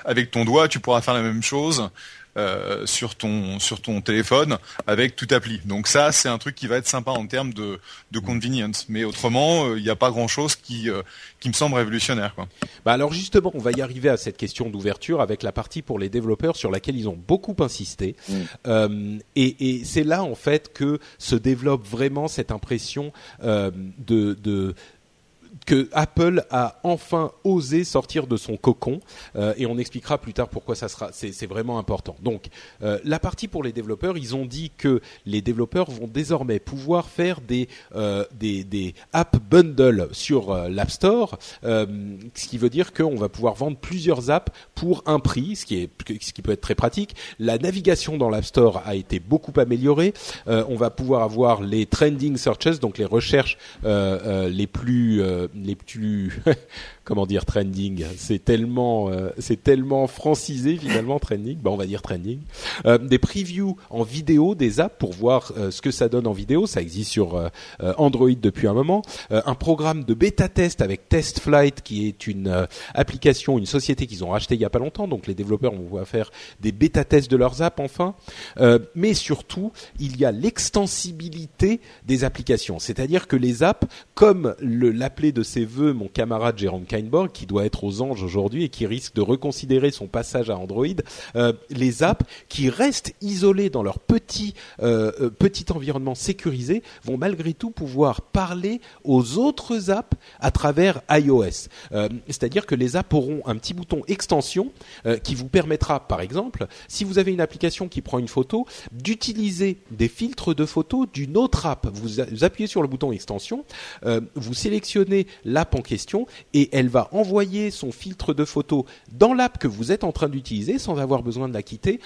S2: avec ton doigt, tu pourras faire la même chose euh, sur ton sur ton téléphone avec toute appli. Donc ça, c'est un truc qui va être sympa en termes de, de convenience. Mais autrement, il n'y a pas grand chose qui euh, qui me semble révolutionnaire. Quoi.
S1: Bah alors justement, on va y arriver à cette question d'ouverture avec la partie pour les développeurs sur laquelle ils ont beaucoup insisté. Mm. Euh, et, et c'est là en fait que se développe vraiment cette impression euh, de, de que Apple a enfin osé sortir de son cocon euh, et on expliquera plus tard pourquoi ça sera c'est vraiment important. Donc euh, la partie pour les développeurs, ils ont dit que les développeurs vont désormais pouvoir faire des euh, des, des app bundles sur euh, l'App Store, euh, ce qui veut dire qu'on va pouvoir vendre plusieurs apps pour un prix, ce qui est ce qui peut être très pratique. La navigation dans l'App Store a été beaucoup améliorée. on va pouvoir avoir les trending searches, donc les recherches les plus les plus *laughs* comment dire trending. C'est tellement euh, c'est tellement francisé finalement trending. Bah on va dire trending. Euh, des previews en vidéo des apps pour voir euh, ce que ça donne en vidéo. Ça existe sur Android depuis un moment. Un programme de bêta test avec Test Flight qui est une application une société qu'ils ont racheté il y a pas longtemps. Donc les développeurs vont pouvoir faire des bêta tests de leurs apps enfin. Mais surtout il y a l'extensibilité des applications. C'est-à-dire que les apps comme l'appelé de ses voeux mon camarade Jérôme Kainborg, qui doit être aux anges aujourd'hui et qui risque de reconsidérer son passage à Android, euh, les apps qui restent isolées dans leur petit euh, euh, petit environnement sécurisé vont malgré tout pouvoir parler aux autres apps à travers iOS. C'est-à-dire que les apps auront un petit bouton extension qui vous permettra, par exemple, si vous avez une application qui prend une photo, d'utiliser des filtres de photos d'une autre app. Vous, appuyez sur le bouton extension, vous sélectionnez l'app en question et elle va envoyer son filtre de photo dans l'app que vous êtes en train d'utiliser sans avoir besoin de la quitter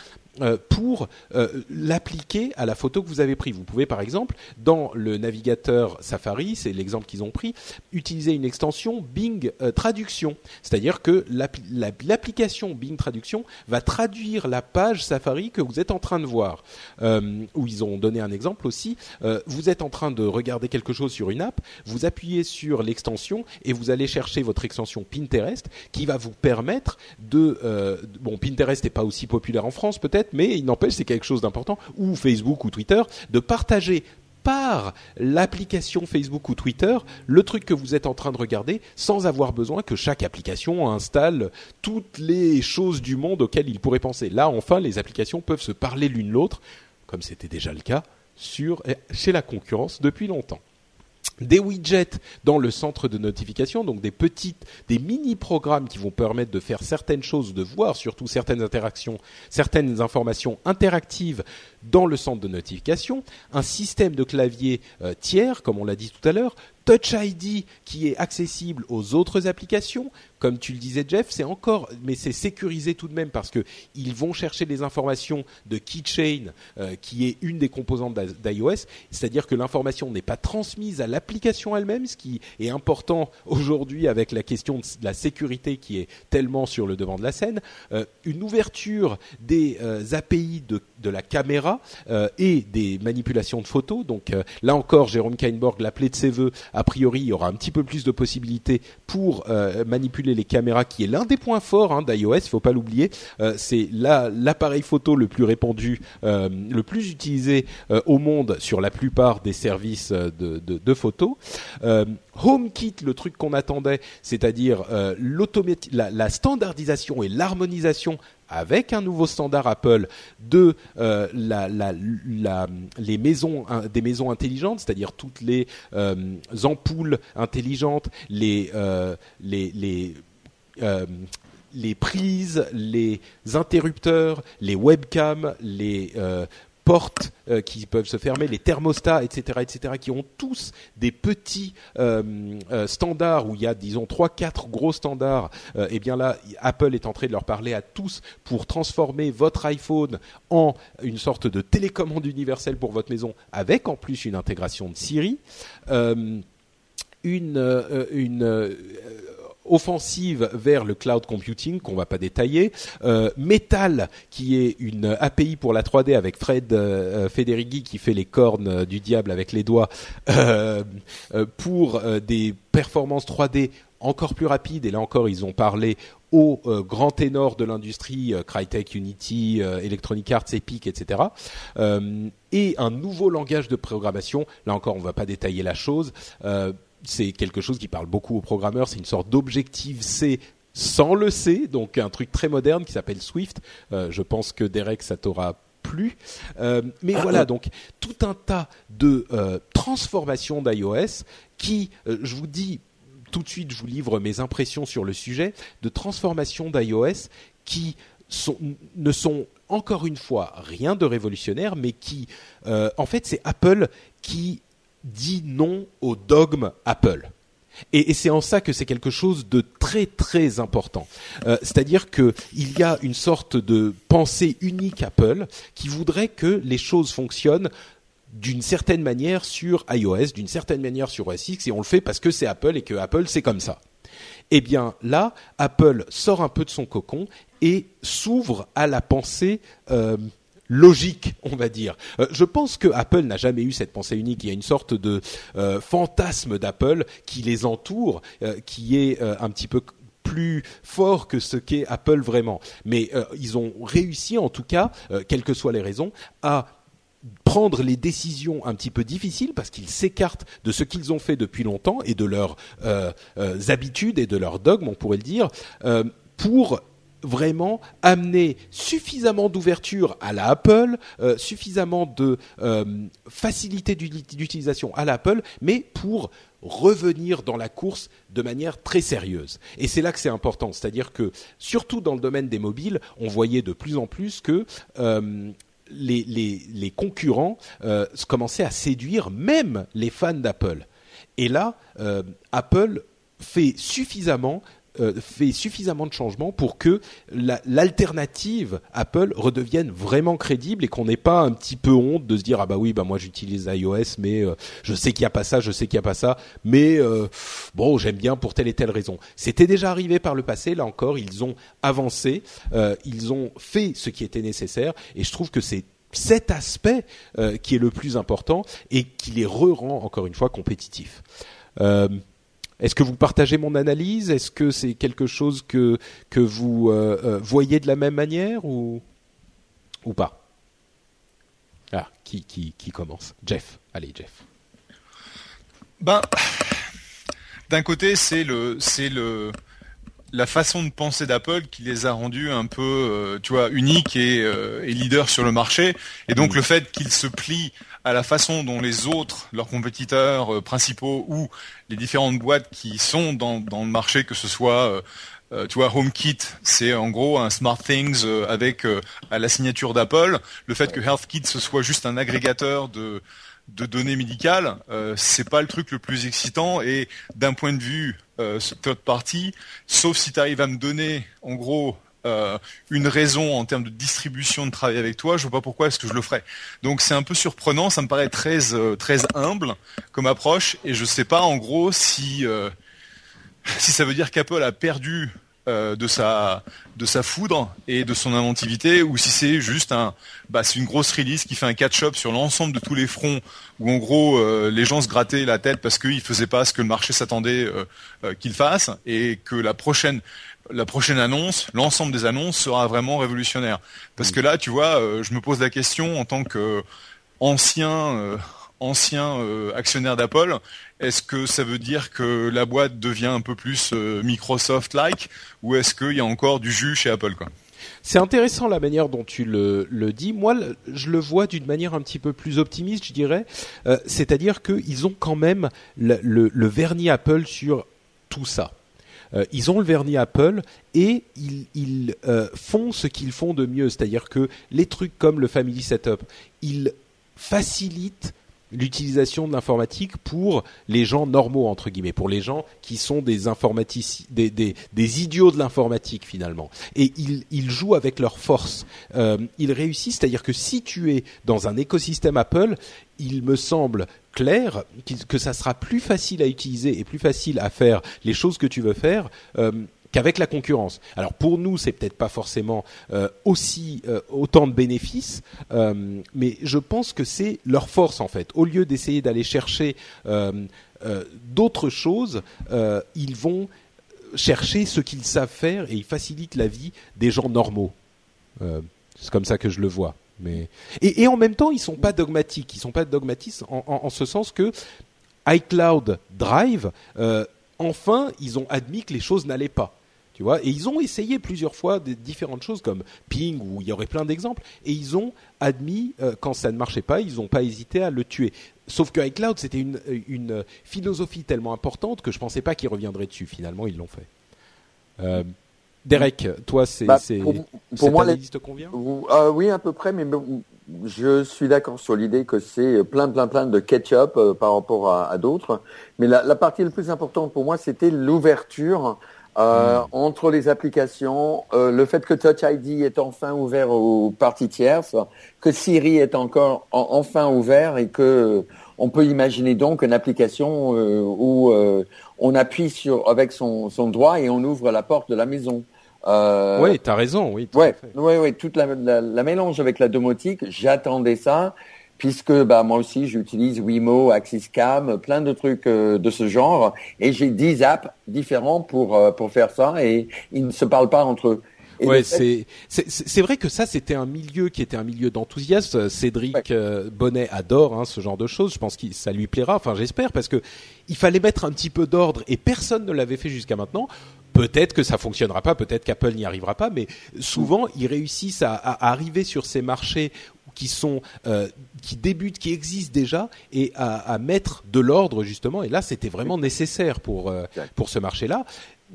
S1: pour euh, l'appliquer à la photo que vous avez prise. Vous pouvez par exemple dans le navigateur Safari, c'est l'exemple qu'ils ont pris, utiliser une extension Bing euh, Traduction, c'est-à-dire que l'application Bing Traduction va traduire la page Safari que vous êtes en train de voir. où ils ont donné un exemple aussi, vous êtes en train de regarder quelque chose sur une app, vous appuyez sur l'extension et vous allez chercher votre extension Pinterest qui va vous permettre de bon Pinterest n'est pas aussi populaire en France peut-être mais il n'empêche, c'est quelque chose d'important, ou Facebook ou Twitter, de partager par l'application Facebook ou Twitter le truc que vous êtes en train de regarder sans avoir besoin que chaque application installe toutes les choses du monde auxquelles il pourrait penser. Là, enfin, les applications peuvent se parler l'une l'autre, comme c'était déjà le cas sur, chez la concurrence depuis longtemps des widgets dans le centre de notification, donc des petites, des mini-programmes qui vont permettre de faire certaines choses, de voir surtout certaines interactions, certaines informations interactives dans le centre de notification, un système de clavier euh, tiers, comme on l'a dit tout à l'heure, Touch ID qui est accessible aux autres applications, comme tu le disais Jeff, c'est encore, mais c'est sécurisé tout de même parce que ils vont chercher des informations de Keychain, euh, qui est une des composantes d'iOS, c'est-à-dire que l'information n'est pas transmise à l'application elle-même, ce qui est important aujourd'hui avec la question de la sécurité qui est tellement sur le devant de la scène. Euh, une ouverture des API de, la caméra et des manipulations de photos. Donc euh, là encore, Jérôme Kainborg, l'appelé de ses voeux, a priori, il y aura un petit peu plus de possibilités pour euh, manipuler les caméras, qui est l'un des points forts hein, d'iOS. Il faut pas l'oublier. c'est l'appareil photo le plus répandu, le plus utilisé au monde sur la plupart des services de, photos. HomeKit, le truc qu'on attendait, c'est-à-dire la standardisation et l'harmonisation avec un nouveau standard Apple de euh, les maisons des maisons intelligentes, c'est-à-dire toutes les euh, ampoules intelligentes, les euh, les les prises, les interrupteurs, les webcams, les portes euh, qui peuvent se fermer, les thermostats, etc., etc., qui ont tous des petits standards où il y a, disons, trois, quatre gros standards. et eh bien là, Apple est en train de leur parler à tous pour transformer votre iPhone en une sorte de télécommande universelle pour votre maison, avec en plus une intégration de Siri. une une offensive vers le cloud computing qu'on va pas détailler, euh, Metal qui est une API pour la 3D avec Fred euh, Federighi qui fait les cornes du diable avec les doigts euh, euh pour euh, des performances 3D encore plus rapides et là encore ils ont parlé aux euh, grands ténors de l'industrie, Crytek, Unity, Electronic Arts, Epic, etc. et un nouveau langage de programmation. Là encore, on ne va pas détailler la chose c'est quelque chose qui parle beaucoup aux programmeurs. C'est une sorte d'objectif C sans le C, donc un truc très moderne qui s'appelle Swift. Euh, je pense que Derek, ça t'aura plu. Euh, mais voilà, donc tout un tas de euh, transformations d'iOS qui, je vous dis tout de suite, je vous livre mes impressions sur le sujet, de transformations d'iOS qui ne sont encore une fois rien de révolutionnaire, mais qui, en fait, c'est Apple qui dit non au dogme Apple. Et, c'est en ça que c'est quelque chose de très très important. Euh, c'est-à-dire qu'il y a une sorte de pensée unique Apple qui voudrait que les choses fonctionnent d'une certaine manière sur iOS, d'une certaine manière sur OS X, et on le fait parce que c'est Apple et que Apple c'est comme ça. Eh bien là, Apple sort un peu de son cocon et s'ouvre à la pensée euh, logique, on va dire. Euh, je pense que Apple n'a jamais eu cette pensée unique. Il y a une sorte de euh, fantasme d'Apple qui les entoure, euh, qui est un petit peu plus fort que ce qu'est Apple vraiment. Mais ils ont réussi, en tout cas, quelles que soient les raisons, à prendre les décisions un petit peu difficiles parce qu'ils s'écartent de ce qu'ils ont fait depuis longtemps et de leurs habitudes et de leurs dogmes, on pourrait le dire, pour vraiment amener suffisamment d'ouverture à la Apple, euh, suffisamment de euh, facilité d'utilisation à l'Apple, mais pour revenir dans la course de manière très sérieuse. Et c'est là que c'est important, c'est-à-dire que surtout dans le domaine des mobiles, on voyait de plus en plus que euh, les, concurrents commençaient à séduire même les fans d'Apple. Et là, Apple fait suffisamment euh, fait suffisamment de changements pour que l'alternative Apple redevienne vraiment crédible et qu'on n'ait pas un petit peu honte de se dire ah bah oui bah moi j'utilise iOS mais euh, je sais qu'il n'y a pas ça je sais qu'il n'y a pas ça mais euh, bon j'aime bien pour telle et telle raison c'était déjà arrivé par le passé là encore ils ont avancé ils ont fait ce qui était nécessaire et je trouve que c'est cet aspect qui est le plus important et qui les re-rend encore une fois compétitifs. Est-ce que vous partagez mon analyse? Est-ce que c'est quelque chose que vous euh, euh, voyez de la même manière ou ou pas? Ah, qui qui qui commence? Jeff. Allez, Jeff.
S2: Ben, d'un côté, c'est le c'est le la façon de penser d'Apple qui les a rendus un peu, euh, tu vois, uniques et, et leaders sur le marché. Et donc le fait qu'ils se plient à la façon dont les autres, leurs compétiteurs euh, principaux ou les différentes boîtes qui sont dans, le marché, que ce soit euh, euh, tu vois, HomeKit, c'est en gros un Smart Things avec à la signature d'Apple. Le fait que HealthKit ce soit juste un agrégateur de, de données médicales, euh, c'est pas le truc le plus excitant. Et d'un point de vue third party, sauf si tu arrives à me donner en gros euh, une raison en termes de distribution de travail avec toi, je vois pas pourquoi est-ce que je le ferais. Donc c'est un peu surprenant, ça me paraît très euh, très humble comme approche et je sais pas en gros si euh, *laughs* si ça veut dire qu'Apple a perdu de sa de sa foudre et de son inventivité ou si c'est juste un bah c'est une grosse release qui fait un catch-up sur l'ensemble de tous les fronts où en gros les gens se grattaient la tête parce qu'ils faisaient pas ce que le marché s'attendait qu'ils fassent et que la prochaine la prochaine annonce, l'ensemble des annonces sera vraiment révolutionnaire. Parce que là, tu vois, euh, je me pose la question en tant que ancien euh, ancien euh, actionnaire d'Apple, est-ce que ça veut dire que la boîte devient un peu plus Microsoft-like ou est-ce qu'il y a encore du jus chez Apple quoi?
S1: C'est intéressant la manière dont tu le, dis. Moi, je le vois d'une manière un petit peu plus optimiste, je dirais. C'est-à-dire qu'ils ont quand même le vernis Apple sur tout ça. Euh, ils ont le vernis Apple et ils, euh, font ce qu'ils font de mieux, c'est-à-dire que les trucs comme le Family Setup, ils facilitent l'utilisation de l'informatique pour les gens normaux entre guillemets, pour les gens qui sont des informaticiens, des, idiots de l'informatique finalement. Et ils, ils jouent avec leur force. Euh, ils réussissent, c'est-à-dire que si tu es dans un écosystème Apple, il me semble clair que ça sera plus facile à utiliser et plus facile à faire les choses que tu veux faire. Euh, qu'avec la concurrence. Alors pour nous, c'est peut-être pas forcément euh, aussi euh, autant de bénéfices, euh, mais je pense que c'est leur force en fait. Au lieu d'essayer d'aller chercher d'autres choses, ils vont chercher ce qu'ils savent faire et ils facilitent la vie des gens normaux. c'est comme ça que je le vois. Mais et, en même temps, ils sont pas dogmatiques. Ils sont pas en, en ce sens que iCloud Drive, enfin, ils ont admis que les choses n'allaient pas vois. Et ils ont essayé plusieurs fois des différentes choses comme Ping, où il y aurait plein d'exemples, et ils ont admis euh, quand ça ne marchait pas, ils n'ont pas hésité à le tuer. Sauf que iCloud, c'était une, une, philosophie tellement importante que je pensais pas qu'ils reviendraient dessus. Finalement, ils l'ont fait. Euh, Derek, toi, c'est bah, pour, pour moi, analyse te convient?
S3: Euh, Oui, à peu près, mais je suis d'accord sur l'idée que c'est plein, plein, plein de ketchup euh, par rapport à, à d'autres. Mais la, la, partie la plus importante pour moi, c'était l'ouverture euh, hmm. entre les applications, euh, le fait que Touch ID est enfin ouvert aux parties tierces, que Siri est encore enfin ouvert et que on peut imaginer donc une application euh, où on appuie sur avec son, son doigt et on ouvre la porte de la maison.
S1: oui, tu as raison, oui.
S3: Oui, oui, oui, toute la, la, la, mélange avec la domotique, j'attendais ça puisque bah, moi aussi j'utilise Wimo, AxisCam, plein de trucs euh, de ce genre, et j'ai 10 apps différents pour, euh, pour faire ça, et ils ne se parlent pas entre eux.
S1: ouais, c'est c'est vrai que ça c'était un milieu qui était un milieu d'enthousiastes. Cédric euh, Bonnet adore hein, ce genre de choses. Je pense que ça lui plaira. Enfin, j'espère parce que il fallait mettre un petit peu d'ordre et personne ne l'avait fait jusqu'à maintenant. Peut-être que ça fonctionnera pas, peut-être qu'Apple n'y arrivera pas, mais souvent ils réussissent à, à, arriver sur ces marchés qui sont euh, qui débutent, qui existent déjà, et à, à mettre de l'ordre justement. Et là, c'était vraiment nécessaire pour euh, pour ce marché-là.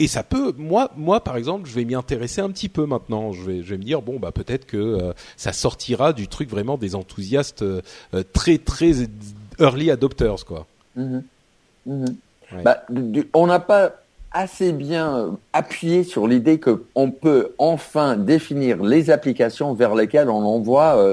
S1: Et ça peut, moi, moi par exemple, je vais m'y intéresser un petit peu maintenant. Je vais, je vais me dire bon, bah peut-être que euh, ça sortira du truc vraiment des enthousiastes euh, très très early adopters, quoi.
S3: Mm-hmm. Mm-hmm. Bah, on n'a pas assez bien appuyé sur l'idée qu'on peut enfin définir les applications vers lesquelles on envoie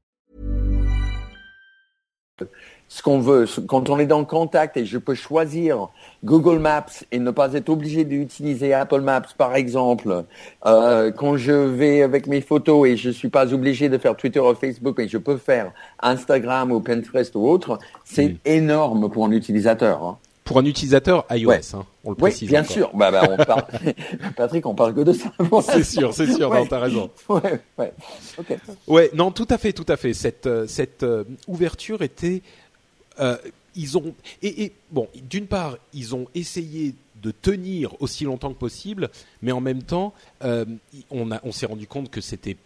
S3: Ce qu'on veut, quand on est dans le contact et je peux choisir Google Maps et ne pas être obligé d'utiliser Apple Maps, par exemple, euh, quand je vais avec mes photos et je suis pas obligé de faire Twitter ou Facebook et je peux faire Instagram ou Pinterest ou autre, c'est oui. énorme pour un utilisateur. Hein.
S1: Pour un utilisateur iOS, ouais. hein, on le
S3: précise. Oui, bien encore. sûr. Bah, bah, on parle... *laughs* Patrick, on parle que de ça. *laughs*
S1: c'est sûr, c'est sûr. Ouais. Non, t'as raison.
S3: Ouais, ouais. Okay.
S1: Ouais, non, tout à fait, tout à fait. Cette, euh, cette euh, ouverture était euh, ils ont et, et bon, d'une part, ils ont essayé de tenir aussi longtemps que possible, mais en même temps, euh, on, a, on s'est rendu compte que c'était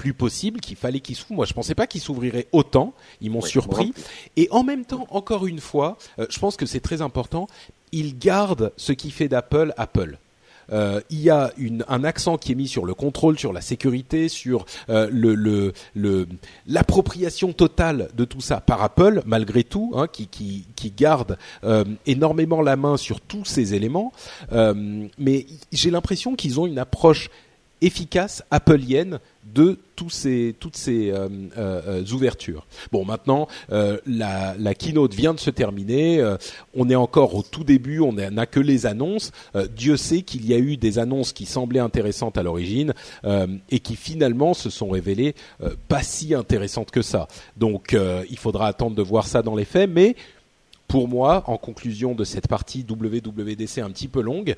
S1: plus possible, qu'il fallait qu'ils s'ouvrent. Moi, je pensais pas qu'ils s'ouvriraient autant. Ils m'ont surpris. Et en même temps, encore une fois, euh, je pense que c'est très important. Ils gardent ce qui fait d'Apple Apple. euh, il y a une, un accent qui est mis sur le contrôle, sur la sécurité, sur euh, le, le, le, l'appropriation totale de tout ça par Apple, malgré tout, hein, qui, qui, qui garde euh, énormément la main sur tous ces éléments. Mais j'ai l'impression qu'ils ont une approche efficace appleienne de tous ces, toutes ces euh, euh, ouvertures. Bon, maintenant, euh, la, la keynote vient de se terminer. on est encore au tout début. On n'a que les annonces. Dieu sait qu'il y a eu des annonces qui semblaient intéressantes à l'origine et qui finalement se sont révélées pas si intéressantes que ça. Donc, il faudra attendre de voir ça dans les faits, mais pour moi, en conclusion de cette partie WWDC un petit peu longue,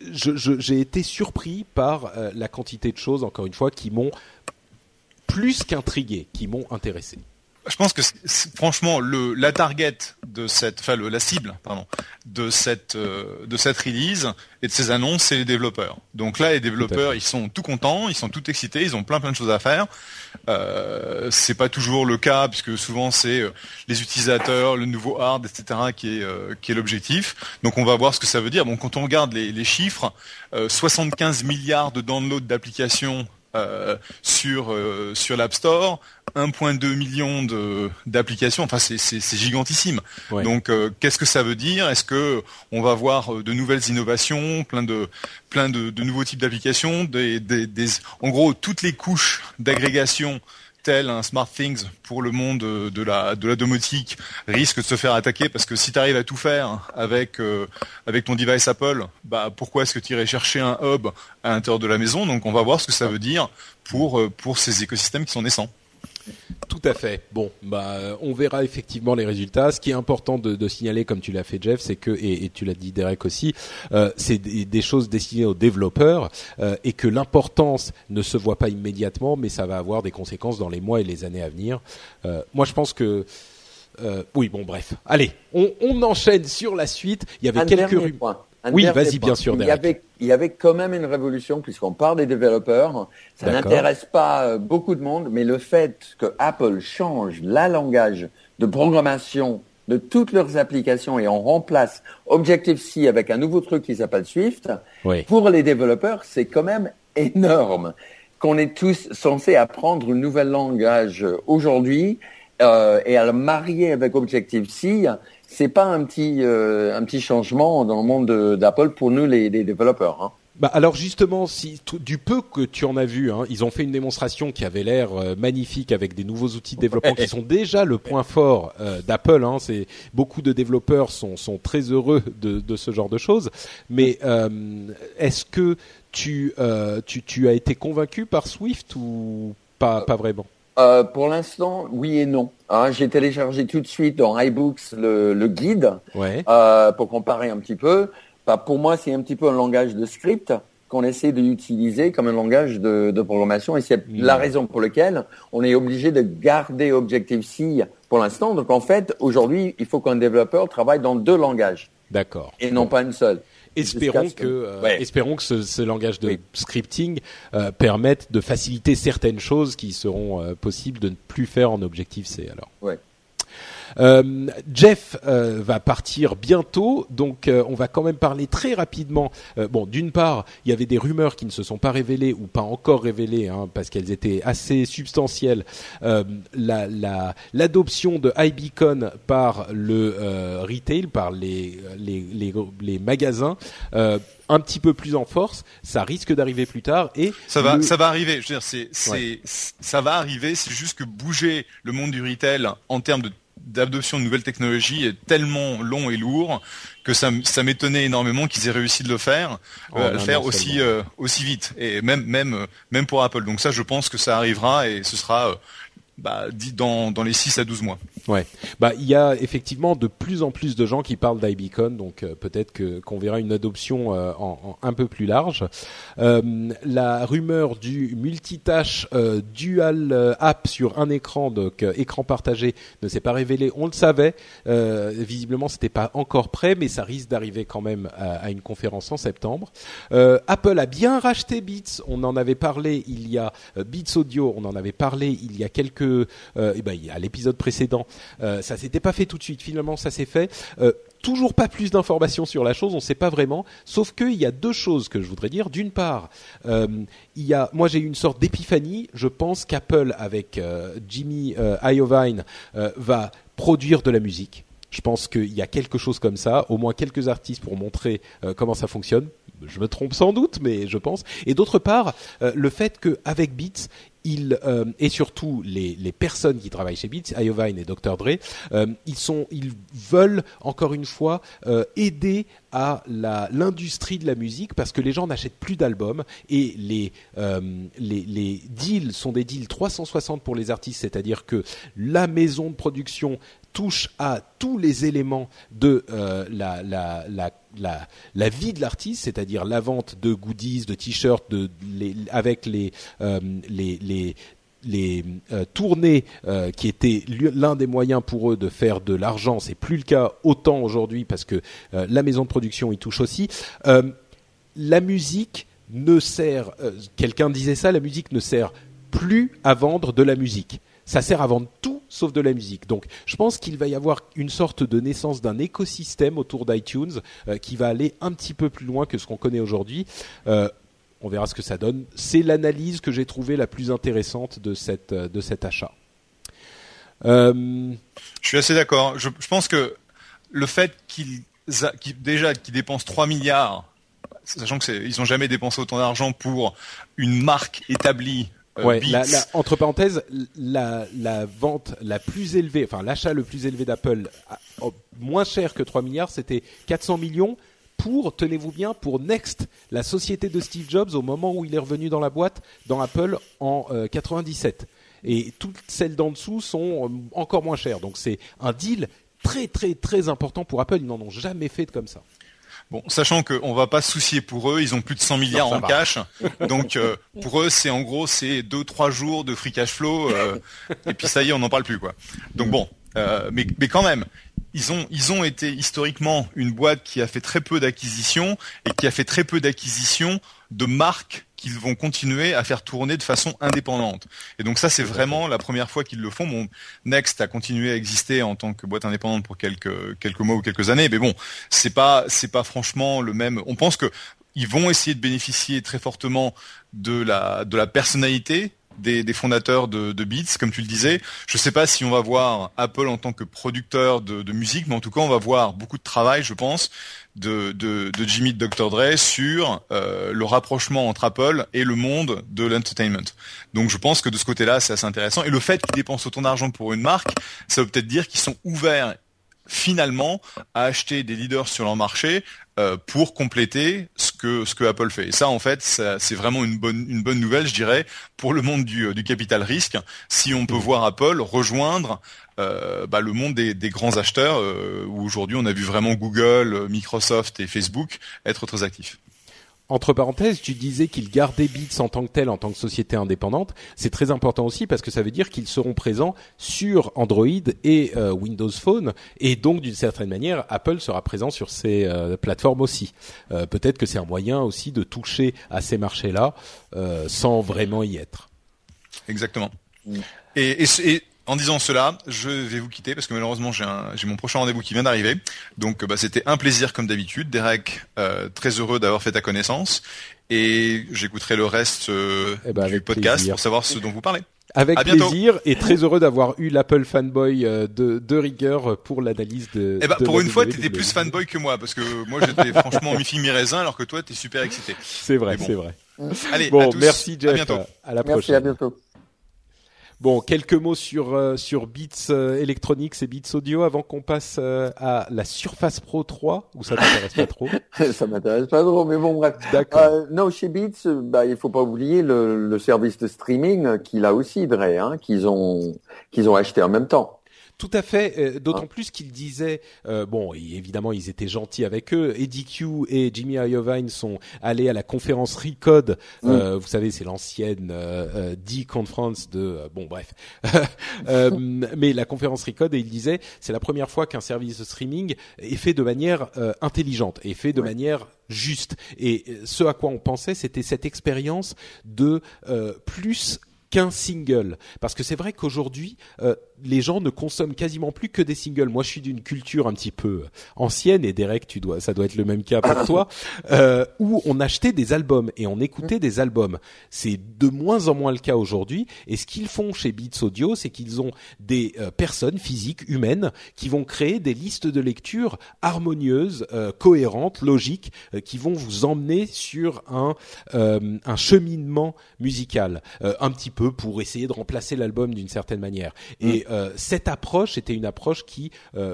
S1: je- je- j'ai été surpris par euh, la quantité de choses, encore une fois, qui m'ont plus qu'intrigué, qui m'ont intéressé.
S2: Je pense que franchement le la target de cette enfin le- la cible pardon de cette euh, de cette release et de ces annonces c'est les développeurs. Donc là les développeurs ils sont tout contents, ils sont tout excités, ils ont plein plein de choses à faire. Euh, c'est pas toujours le cas puisque souvent c'est euh, les utilisateurs, le nouveau hard etc qui est euh, qui est l'objectif. Donc on va voir ce que ça veut dire. Quand on regarde les, chiffres, euh, 75 milliards de downloads d'applications sur l'App Store, 1.2 million de d'applications. Enfin, c'est gigantissime.
S1: Ouais.
S2: Donc, euh, qu'est-ce que ça veut dire? Est-ce que on va voir euh, de nouvelles innovations, plein de plein de, de nouveaux types d'applications, des, des, des en gros toutes les couches d'agrégation tel un SmartThings pour le monde de la de la domotique risque de se faire attaquer parce que si tu arrives à tout faire avec euh, avec ton device Apple, bah pourquoi est-ce que tu irais chercher un hub à l'intérieur de la maison? Donc on va voir ce que ça veut dire pour pour ces écosystèmes qui sont naissants.
S1: Tout à fait. Bon, bah, on verra effectivement les résultats. Ce qui est important de, de signaler, comme tu l'as fait, Jeff, c'est que et, et tu l'as dit Derek aussi, euh, c'est des, des choses destinées aux développeurs euh, et que l'importance ne se voit pas immédiatement, mais ça va avoir des conséquences dans les mois et les années à venir. Euh, moi, je pense que oui, bon, bref. Allez, on, on enchaîne sur la suite. Il y avait
S3: Un
S1: quelques rumeurs. Oui, vas-y, bien sûr,
S3: Il y, avait, il y avait quand même une révolution puisqu'on parle des développeurs. Ça n'intéresse pas euh, beaucoup de monde, mais le fait que Apple change la langage de programmation de toutes leurs applications et on remplace Objective-C avec un nouveau truc qui s'appelle Swift,
S1: Oui.
S3: pour les développeurs, c'est quand même énorme qu'on est tous censés apprendre un nouvel langage aujourd'hui euh, et à le marier avec Objective-C. C'est pas un petit euh, un petit changement dans le monde de- d'Apple pour nous les, les développeurs. Hein.
S1: Bah alors justement, si du peu que tu en as vu, hein, ils ont fait une démonstration qui avait l'air euh, magnifique avec des nouveaux outils de développement qui *laughs* sont déjà le point fort euh, d'Apple. Hein, c'est beaucoup de développeurs sont sont très heureux de, de ce genre de choses. Mais euh, est-ce que tu, euh, tu tu as été convaincu par Swift ou pas pas vraiment?
S3: Euh, pour l'instant, oui et non. Hein, J'ai téléchargé tout de suite dans iBooks le, le guide
S1: Ouais.
S3: euh, pour comparer un petit peu. Bah, pour moi, c'est un petit peu un langage de script qu'on essaie d'utiliser comme un langage de, de programmation et c'est la raison pour laquelle on est obligé de garder Objective-C pour l'instant. Donc en fait, aujourd'hui, il faut qu'un développeur travaille dans deux langages
S1: D'accord.
S3: et non pas une seule.
S1: Espérons que, euh,
S3: Ouais.
S1: espérons que ce, ce langage de
S3: Oui.
S1: scripting euh, permette de faciliter certaines choses qui seront euh, possibles de ne plus faire en Objective C. Alors.
S3: Ouais.
S1: Euh, Jeff euh, va partir bientôt, donc euh, on va quand même parler très rapidement. Euh, bon, d'une part, il y avait des rumeurs qui ne se sont pas révélées ou pas encore révélées, hein, parce qu'elles étaient assez substantielles. Euh, la- la- L'adoption de iBeacon par le euh, retail, par les, les, les, les magasins, euh, un petit peu plus en force. Ça risque d'arriver plus tard et
S2: Ça va,
S1: le-
S2: ça va arriver. Je veux dire, c'est, c'est,
S1: Ouais.
S2: ça va arriver. C'est juste que bouger le monde du retail en termes de d'adoption de nouvelles technologies est tellement long et lourd que ça, m'étonnait énormément qu'ils aient réussi de le faire, euh, le faire
S1: an
S2: aussi
S1: seulement.
S2: euh, aussi vite et même même euh, même pour Apple. Donc ça, je pense que ça arrivera et ce sera euh, bah, dit dans dans les 6 à 12 mois.
S1: Ouais, bah il y a effectivement de plus en plus de gens qui parlent d'iBeacon, donc euh, peut-être que qu'on verra une adoption euh, en, en un peu plus large. Euh, la rumeur du multitâche euh, dual euh, app sur un écran, donc euh, écran partagé, ne s'est pas révélée. On le savait, visiblement c'était pas encore prêt, mais ça risque d'arriver quand même à, à une conférence en septembre. Apple a bien racheté Beats, on en avait parlé il y a Beats Audio, on en avait parlé il y a quelques, eh ben, à l'épisode précédent. Euh, ça s'était pas fait tout de suite. Finalement, ça s'est fait. Euh, toujours pas plus d'informations sur la chose, on ne sait pas vraiment. Sauf qu'il y a deux choses que je voudrais dire. D'une part, euh, il y a, moi j'ai eu une sorte d'épiphanie. Je pense qu'Apple avec Jimmy Iovine va produire de la musique. Je pense qu'il y a quelque chose comme ça, au moins quelques artistes pour montrer comment ça fonctionne. Je me trompe sans doute, mais je pense. Et d'autre part, euh, le fait qu'avec Beats, euh, et surtout les, personnes qui travaillent chez Beats, Iovine et Dr Dre, euh, ils veulent encore une fois aider à l'industrie de la musique parce que les gens n'achètent plus d'albums et les deals sont des deals 360 pour les artistes, c'est-à-dire que la maison de production touche à tous les éléments de euh, la, vie de l'artiste, c'est-à-dire la vente de goodies, de t-shirts, avec les, euh, euh, tournées qui étaient l'un des moyens pour eux de faire de l'argent, c'est plus le cas autant aujourd'hui parce que la maison de production y touche aussi. La musique ne sert, quelqu'un disait ça, la musique ne sert plus à vendre de la musique. Ça sert à vendre tout sauf de la musique. Donc, je pense qu'il va y avoir une sorte de naissance d'un écosystème autour d'iTunes euh, qui va aller un petit peu plus loin que ce qu'on connaît aujourd'hui. Euh, on verra ce que ça donne. C'est l'analyse que j'ai trouvée la plus intéressante de, cette, euh, de cet achat.
S2: Je suis assez d'accord. Je, pense que le fait qu'ils qu'ils- déjà qu'ils dépensent 3 milliards, sachant que c'est- ils n'ont jamais dépensé autant d'argent pour une marque établie. Euh,
S1: ouais,
S2: Beats,
S1: la, la- entre parenthèses, la, la vente la plus élevée, enfin l'achat le plus élevé d'Apple, au- moins cher que 3 milliards, c'était 400 millions pour, tenez-vous bien, pour Next, la société de Steve Jobs au moment où il est revenu dans la boîte, dans Apple, en euh, 97. Et toutes celles d'en dessous sont euh, encore moins chères. Donc c'est un deal très très très important pour Apple. Ils n'en ont jamais fait de comme ça.
S2: Bon, sachant qu'on va pas se soucier pour eux, ils ont plus de 100 milliards
S1: Non,
S2: en
S1: va.
S2: cash, donc euh, pour eux c'est en gros c'est deux trois jours de free cash flow euh, et puis ça y est on n'en parle plus quoi. Donc bon, euh, mais mais quand même. Ils ont, ils ont été historiquement une boîte qui a fait très peu d'acquisitions et qui a fait très peu d'acquisitions de marques qu'ils vont continuer à faire tourner de façon indépendante. Et donc ça, c'est vraiment la première fois qu'ils le font. Bon, Next a continué à exister en tant que boîte indépendante pour quelques quelques mois ou quelques années, mais bon, c'est pas c'est pas franchement le même. On pense que ils vont essayer de bénéficier très fortement de la de la personnalité des, fondateurs de, Beats, comme tu le disais. Je ne sais pas si on va voir Apple en tant que producteur de, musique, mais en tout cas, on va voir beaucoup de travail, je pense, de Jimmy de Dr. Dre sur euh, le rapprochement entre Apple et le monde de l'entertainment. Donc, je pense que de ce côté-là, c'est assez intéressant. Et le fait qu'ils dépensent autant d'argent pour une marque, ça veut peut-être dire qu'ils sont ouverts finalement à acheter des leaders sur leur marché euh, pour compléter ce que Apple fait. Et ça, en fait, c'est vraiment une bonne nouvelle, je dirais, pour le monde du, capital risque. Si on peut voir Apple rejoindre euh, bah, le monde des, des grands acheteurs, euh, où aujourd'hui on a vu vraiment Google, Microsoft et Facebook être très actifs.
S1: Entre parenthèses, tu disais qu'ils gardaient Beats en tant que tel, en tant que société indépendante. C'est très important aussi parce que ça veut dire qu'ils seront présents sur Android et euh, Windows Phone, et donc d'une certaine manière, Apple sera présent sur ces euh, plateformes aussi. Euh, Peut-être que c'est un moyen aussi de toucher à ces marchés-là euh, sans vraiment y être.
S2: Exactement. Et, et- et en disant cela, je vais vous quitter parce que malheureusement j'ai un- j'ai mon prochain rendez-vous qui vient d'arriver. Donc bah, c'était un plaisir comme d'habitude. Derek, euh, très heureux d'avoir fait ta connaissance. Et j'écouterai le reste euh,
S1: Eh ben,
S2: du podcast
S1: plaisir.
S2: pour savoir ce dont vous parlez.
S1: Avec
S2: À bientôt.
S1: plaisir et très heureux d'avoir eu l'Apple fanboy euh, de, de rigueur pour l'analyse de.
S2: Eh ben,
S1: de
S2: pour
S1: la
S2: une fois,
S1: WWE.
S2: t'étais plus fanboy que moi parce que moi j'étais franchement mi-fille mi-raisin alors que toi t'es super excité.
S1: C'est vrai,
S2: bon.
S1: c'est vrai.
S2: Allez, à
S1: Bon,
S2: tous,
S1: merci Jeff.
S2: À bientôt.
S1: À la
S3: Merci,
S1: prochaine.
S3: à bientôt.
S1: Bon, quelques mots sur euh, sur Beats euh, Electronics et Beats Audio avant qu'on passe euh, à la Surface Pro 3 où ça t'intéresse pas trop. *laughs*
S3: Ça m'intéresse pas trop, mais bon, bref.
S1: D'accord.
S3: Euh, non, chez Beats, bah, il faut pas oublier le, le service de streaming qu'il a aussi, Dre, hein, qu'ils ont, qu'ils ont acheté en même temps.
S1: Tout à fait. euh, D'autant plus qu'ils disaient, euh, bon, évidemment, ils étaient gentils avec eux. Eddie Q et Jimmy Iovine sont allés à la conférence Recode. Euh, Vous savez, c'est l'ancienne euh, euh, D-Conference de, euh, bon, bref. *laughs* Euh, mais la conférence Recode, et ils disaient, c'est la première fois qu'un service de streaming est fait de manière euh, intelligente, est fait de
S3: Ouais.
S1: manière juste. Et ce à quoi on pensait, c'était cette expérience de euh, plus qu'un single. Parce que c'est vrai qu'aujourd'hui, euh, les gens ne consomment quasiment plus que des singles. Moi, je suis d'une culture un petit peu ancienne et Derek, tu dois, ça doit être le même cas pour *coughs* toi, euh, où on achetait des albums et on écoutait des albums. C'est de moins en moins le cas aujourd'hui. Et ce qu'ils font chez Beats Audio, c'est qu'ils ont des euh, personnes physiques, humaines, qui vont créer des listes de lecture harmonieuses, euh, cohérentes, logiques, euh, qui vont vous emmener sur un un cheminement musical, un petit peu pour essayer de remplacer l'album d'une certaine manière. Et mm. cette approche était une approche qui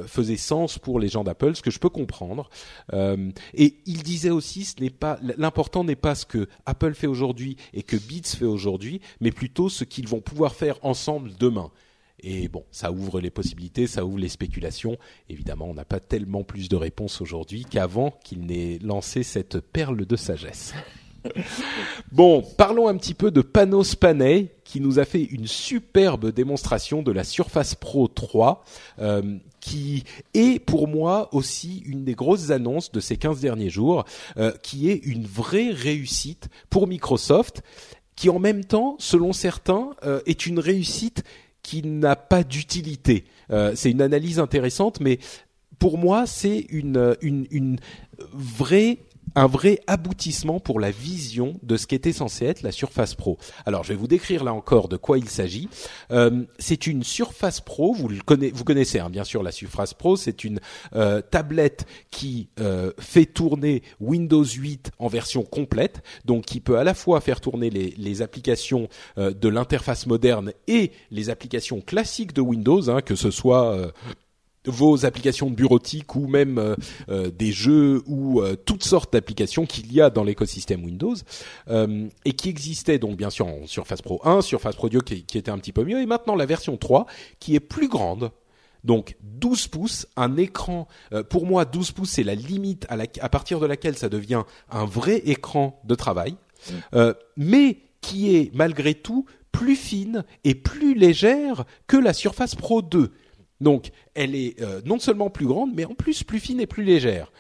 S1: faisait sens pour les gens d'Apple, ce que je peux comprendre. et il disait aussi, ce n'est pas l'important n'est pas ce que Apple fait aujourd'hui et que Beats fait aujourd'hui, mais plutôt ce qu'ils vont pouvoir faire ensemble demain. Et bon, ça ouvre les possibilités, ça ouvre les spéculations. Évidemment, on n'a pas tellement plus de réponses aujourd'hui qu'avant qu'il n'ait lancé cette perle de sagesse. Bon, parlons un petit peu de Panos Panay qui nous a fait une superbe démonstration de la Surface Pro 3 euh, qui est pour moi aussi une des grosses annonces de ces 15 derniers jours, euh, qui est une vraie réussite pour Microsoft qui en même temps, selon certains, euh, est une réussite qui n'a pas d'utilité. C'est une analyse intéressante, mais pour moi, c'est une, une, une vraie un vrai aboutissement pour la vision de ce qu'était censé être la Surface Pro. Alors, je vais vous décrire là encore de quoi il s'agit. Euh, c'est une Surface Pro, vous le connaissez, vous connaissez hein, bien sûr la Surface Pro. C'est une euh, tablette qui euh, fait tourner Windows 8 en version complète, donc qui peut à la fois faire tourner les, les applications euh, de l'interface moderne et les applications classiques de Windows, hein, que ce soit euh, vos applications de bureautique ou même euh, euh, des jeux ou euh, toutes sortes d'applications qu'il y a dans l'écosystème Windows et qui existaient donc bien sûr en Surface Pro 1, Surface Pro 2 qui, qui, était un petit peu mieux et maintenant la version 3 qui est plus grande. Donc 12 pouces, un écran. pour moi, 12 pouces c'est la limite à, la, à, partir de laquelle ça devient un vrai écran de travail, mmh. mais qui est malgré tout plus fine et plus légère que la Surface Pro 2 donc, elle est euh, non seulement plus grande, mais en plus plus fine et plus légère.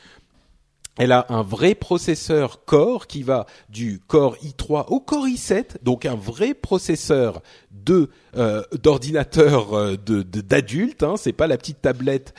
S1: Elle a un vrai processeur Core qui va du Core i3 au Core i7, donc un vrai processeur de euh, d'ordinateur euh, de d'adulte. Hein, c'est pas la petite tablette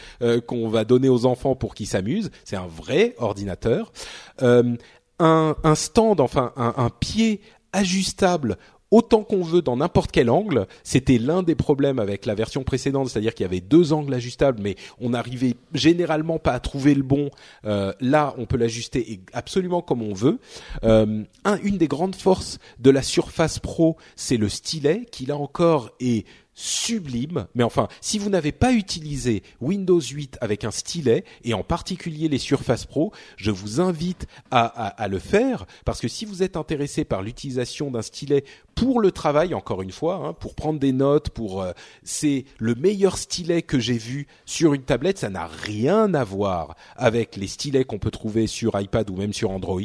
S1: qu'on va donner aux enfants pour qu'ils s'amusent. C'est un vrai ordinateur. un, stand, enfin un pied ajustable autant qu'on veut dans n'importe quel angle. C'était l'un des problèmes avec la version précédente, c'est-à-dire qu'il y avait deux angles ajustables, mais on n'arrivait généralement pas à trouver le bon. Euh, là, on peut l'ajuster absolument comme on veut. Euh, un, une des grandes forces de la Surface Pro, c'est le stylet, qui là encore est sublime. Mais enfin, si vous n'avez pas utilisé Windows 8 avec un stylet, et en particulier les Surface Pro, je vous invite à, à, à le faire, parce que si vous êtes intéressé par l'utilisation d'un stylet pour le travail, encore une fois, hein, pour prendre des notes, pour euh, c'est le meilleur stylet que j'ai vu sur une tablette. Ça n'a rien à voir avec les stylets qu'on peut trouver sur iPad ou même sur Android.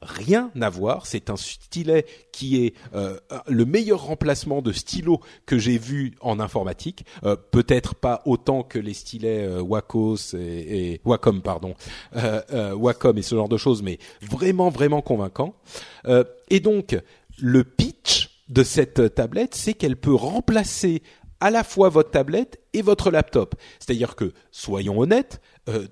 S1: Rien à voir. C'est un stylet qui est euh, le meilleur remplacement de stylo que j'ai vu en informatique. Euh, Peut-être pas autant que les stylets euh, Wacom, pardon, Wacom et ce genre de choses, mais vraiment vraiment convaincant. et donc le pitch de cette tablette, c'est qu'elle peut remplacer à la fois votre tablette et votre laptop. C'est-à-dire que, soyons honnêtes,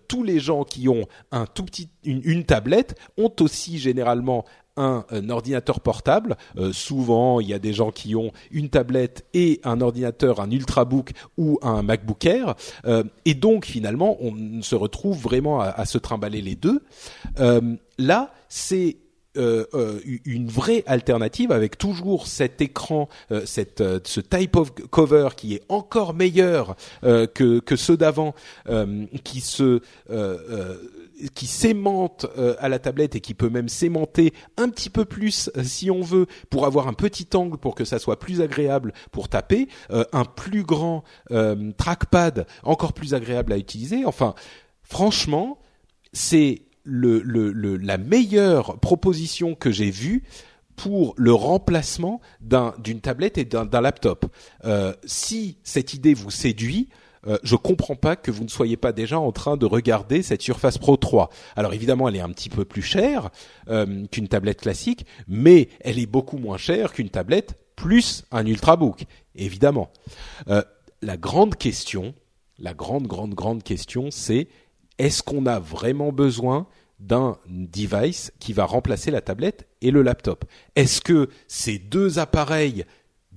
S1: tous les gens qui ont un tout petit, une, tablette ont aussi généralement un, ordinateur portable. Euh, souvent, il y a des gens qui ont une tablette et un ordinateur, un ultrabook ou un MacBook Air. Euh, et donc, finalement, on se retrouve vraiment à, se trimballer les deux. Euh, là, c'est une vraie alternative avec toujours cet écran, ce type of cover qui est encore meilleur que ceux d'avant, qui se qui s'aimante à la tablette et qui peut même s'aimanter un petit peu plus si on veut pour avoir un petit angle pour que ça soit plus agréable pour taper, un plus grand trackpad encore plus agréable à utiliser. Enfin, franchement, c'est le, la meilleure proposition que j'ai vue pour le remplacement d'une tablette et d'un laptop. Euh, si cette idée vous séduit, euh, je comprends pas que vous ne soyez pas déjà en train de regarder cette Surface Pro 3. Alors évidemment, elle est un petit peu plus chère euh, qu'une tablette classique, mais elle est beaucoup moins chère qu'une tablette plus un ultrabook, évidemment. Euh, la grande question, la grande, grande, grande question, c'est est-ce qu'on a vraiment besoin d'un device qui va remplacer la tablette et le laptop? Est-ce que ces deux appareils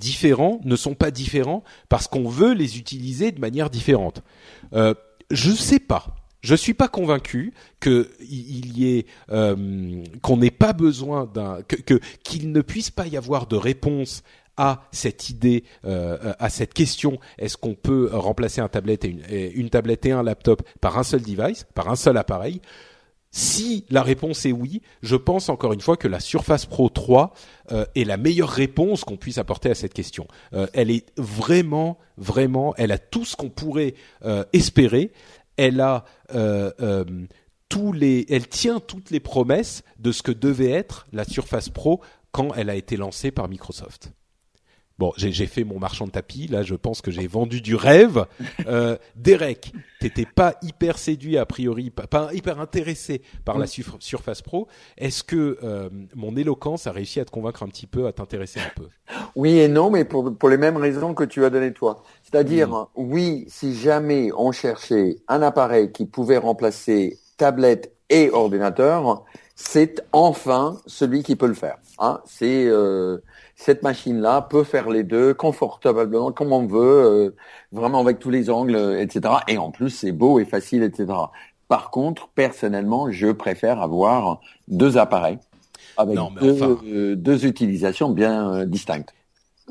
S1: différents ne sont pas différents parce qu'on veut les utiliser de manière différente. Euh, Je ne sais pas. Je suis pas convaincu que y ait euh, qu'on n'ait pas besoin qu'il ne puisse pas y avoir de réponse à cette idée, euh, à cette question, est-ce qu'on peut remplacer une, une, tablette et un laptop par un seul device, par un seul appareil? Si la réponse est oui, je pense encore une fois que la Surface Pro 3 euh, est la meilleure réponse qu'on puisse apporter à cette question. Euh, elle est vraiment, vraiment, elle a tout ce qu'on pourrait euh, espérer. Elle a tous les, elle tient toutes les promesses de ce que devait être la Surface Pro quand elle a été lancée par Microsoft. Bon, j'ai fait mon marchand de tapis. Là, je pense que j'ai vendu du rêve. *laughs* Euh, Derek, t'étais pas hyper séduit a priori, pas, hyper intéressé par la Surface Pro. Est-ce que euh, mon éloquence a réussi à te convaincre un petit peu, à t'intéresser un peu?
S3: Oui et non, mais pour, pour les mêmes raisons que tu as donné toi. C'est-à-dire, mm. oui, si jamais on cherchait un appareil qui pouvait remplacer tablette et ordinateur, c'est enfin celui qui peut le faire. Hein. C'est euh, cette machine-là peut faire les deux confortablement, comme on veut, euh, vraiment avec tous les angles, etc. Et en plus, c'est beau et facile, etc. Par contre, personnellement, je préfère avoir deux appareils avec euh, deux, utilisations bien euh, distinctes.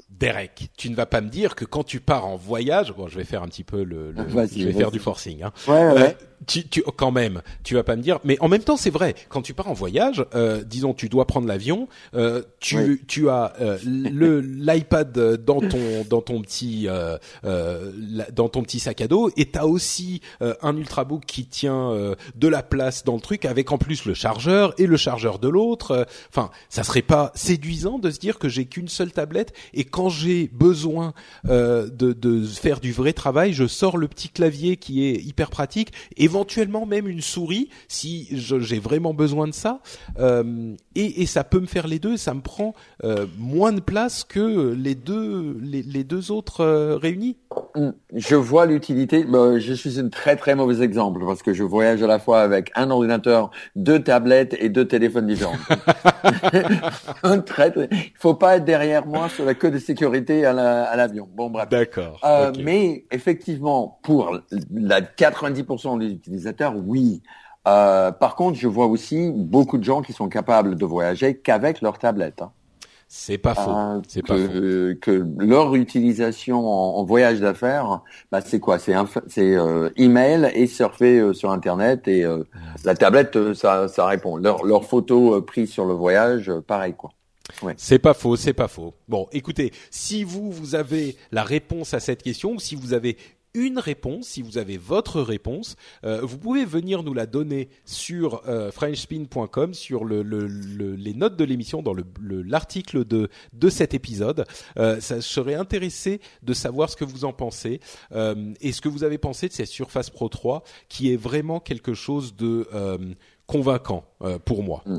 S1: Derek, tu ne vas pas me dire que quand tu pars en voyage, bon, je vais faire un petit peu le, je vais faire du forcing. Hein.
S3: Ouais, ouais
S1: tu, tu, quand même, tu vas pas me dire, mais en même temps, c'est vrai. Quand tu pars en voyage, euh, disons, tu dois prendre l'avion, euh, tu, tu as euh, le l'iPad dans ton dans ton petit euh, euh dans ton petit sac à dos, et t'as aussi euh, un ultrabook qui tient de la place dans le truc, avec en plus le chargeur et le chargeur de l'autre. Enfin, ça serait pas séduisant de se dire que j'ai qu'une seule tablette et quand j'ai besoin de de faire du vrai travail, je sors le petit clavier qui est hyper pratique et éventuellement même une souris si j'ai vraiment besoin de ça. Euh, et, et, ça peut me faire les deux. Ça me prend euh, moins de place que les deux les, les deux autres euh, réunis.
S3: Mm. Je vois l'utilité. Je suis un très très mauvais exemple parce que je voyage à la fois avec un ordinateur, deux tablettes et deux téléphones différents. *laughs* *laughs* très, très... Il faut pas être derrière moi sur la queue de sécurité à l'avion. bon bref.
S1: D'accord.
S3: Euh, Mais effectivement, pour la 90% des utilisateurs, oui. Euh, par contre, je vois aussi beaucoup de gens qui sont capables de voyager qu'avec leur tablette. Hein.
S1: C'est pas faux. Euh, c'est pas
S3: faux. Que leur utilisation en, voyage d'affaires, bah c'est quoi? C'est c'est euh, email et surfer euh, sur internet et euh, la tablette ça ça répond. Leurs leur photos prises sur le voyage, pareil quoi.
S1: Ouais. C'est pas faux, c'est pas faux. Bon, écoutez, si vous vous avez la réponse à cette question ou si vous avez une réponse, si vous avez votre réponse, euh, vous pouvez venir nous la donner sur euh, frenchspin.com, sur le, le, les notes de l'émission, dans l'article de, de cet épisode. Euh, ça serait intéressé de savoir ce que vous en pensez euh, et ce que vous avez pensé de cette Surface Pro 3, qui est vraiment quelque chose de convaincant euh, pour moi. Mm.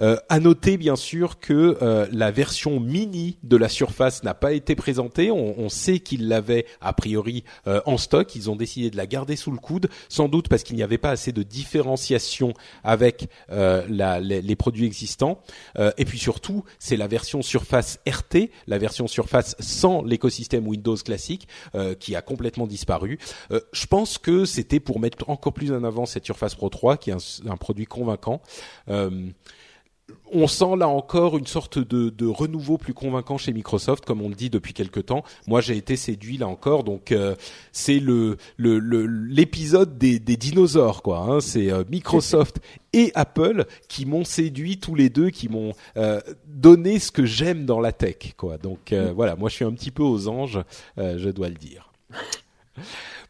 S1: Euh, à noter bien sûr que euh, la version mini de la Surface n'a pas été présentée. On, on sait qu'ils l'avaient a priori euh, en stock. Ils ont décidé de la garder sous le coude, sans doute parce qu'il n'y avait pas assez de différenciation avec la, les, les, produits existants. et puis surtout, c'est la version Surface RT, la version Surface sans l'écosystème Windows classique, qui a complètement disparu. je pense que c'était pour mettre encore plus en avant cette Surface Pro 3, qui est un, un produit convaincant. Euh, on sent là encore une sorte de, renouveau plus convaincant chez Microsoft, comme on le dit depuis quelque temps. Moi, j'ai été séduit là encore, donc euh, c'est le l'épisode des, dinosaures, quoi. Hein. C'est euh, Microsoft et Apple qui m'ont séduit tous les deux, qui m'ont donné ce que j'aime dans la tech, quoi. Donc voilà, moi, je suis un petit peu aux anges, je dois le dire.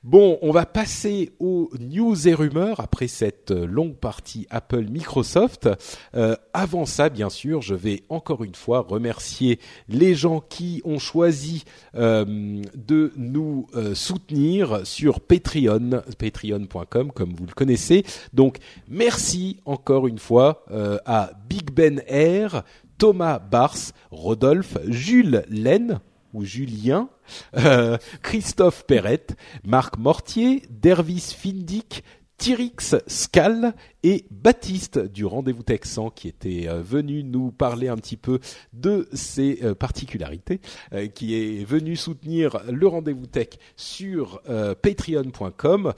S1: Bon, on va passer aux news et rumeurs après cette euh, longue partie Apple-Microsoft. Euh, avant ça, bien sûr, je vais encore une fois remercier les gens qui ont choisi euh, de nous soutenir sur Patreon, patreon.com comme vous le connaissez. Donc, merci encore une fois à Big Ben Air, Thomas Bars, Rodolphe, Jules Laine, ou Julien, euh, Christophe Perrette, Marc Mortier, Dervis Findic, Tyrix Scal et Baptiste du Rendez-vous Texan qui était euh, venu nous parler un petit peu de ses euh, particularités, euh, qui est venu soutenir le Rendez-vous Tech sur patreon.com.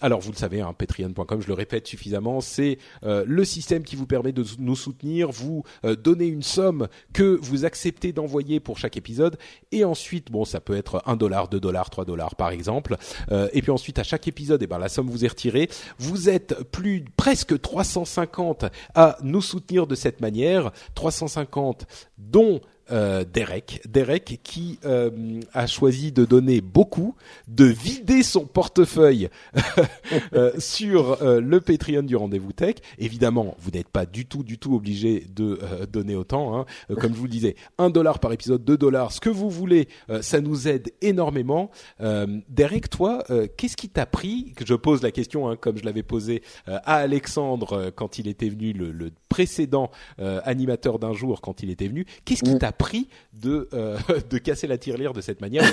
S1: alors vous le savez, hein, patreon.com, je le répète suffisamment, c'est le système qui vous permet de nous soutenir, vous donner une somme que vous acceptez d'envoyer pour chaque épisode et ensuite, bon, ça peut être 1 dollar, 2 dollars, 3 dollars par exemple, et puis ensuite à chaque épisode, eh ben la somme vous est retirée. Vous êtes plus presque 350 à nous soutenir de cette manière, 350 dont euh, Derek, Derek qui euh, a choisi de donner beaucoup, de vider son portefeuille *laughs* euh, sur le Patreon du Rendez-vous Tech. Évidemment, vous n'êtes pas du tout, du tout obligé de donner autant. Hein. Comme je vous le disais, un dollar par épisode, deux dollars, ce que vous voulez, ça nous aide énormément. Derek, toi, qu'est-ce qui t'a pris? Je pose la question, hein, comme je l'avais posé à Alexandre quand il était venu, le précédent animateur d'un jour quand il était venu. Qu'est-ce qui mm. t'a pris de euh, *laughs* de casser la tirelire de cette manière.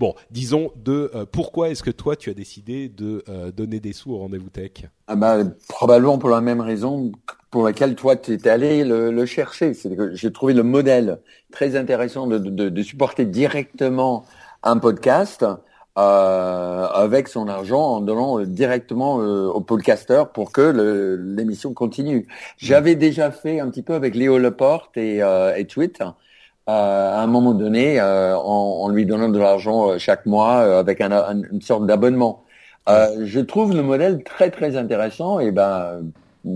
S1: bon, disons de euh, pourquoi est-ce que toi tu as décidé de euh, donner des sous au rendez-vous tech?
S3: Ah bah, probablement pour la même raison pour laquelle toi tu étais allé le, chercher. C'est que j'ai trouvé le modèle très intéressant de, de, de supporter directement un podcast. Euh, avec son argent en donnant directement au podcaster pour que l'émission continue. J'avais déjà fait un petit peu avec Léo Leporte et, et Tweet à un moment donné euh, en, lui donnant de l'argent euh, chaque mois euh, avec un, une sorte d'abonnement. je trouve le modèle très très intéressant et ben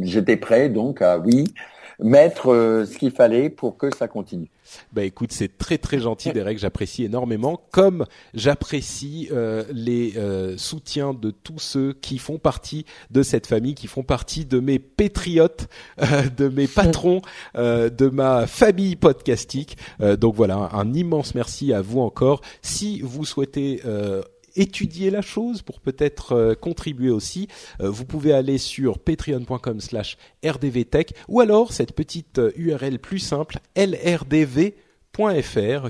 S3: j'étais prêt donc à oui mettre ce qu'il fallait pour que ça continue.
S1: Bah écoute, c'est très très gentil, Derek, j'apprécie énormément, comme j'apprécie euh, les euh, soutiens de tous ceux qui font partie de cette famille, qui font partie de mes patriotes, euh, de mes patrons, de ma famille podcastique. donc voilà, un immense merci à vous encore. Si vous souhaitez étudier la chose, pour peut-être euh, contribuer aussi, euh, vous pouvez aller sur patreon.com slash rdvtech ou alors cette petite URL euh, plus simple, lrdv.fr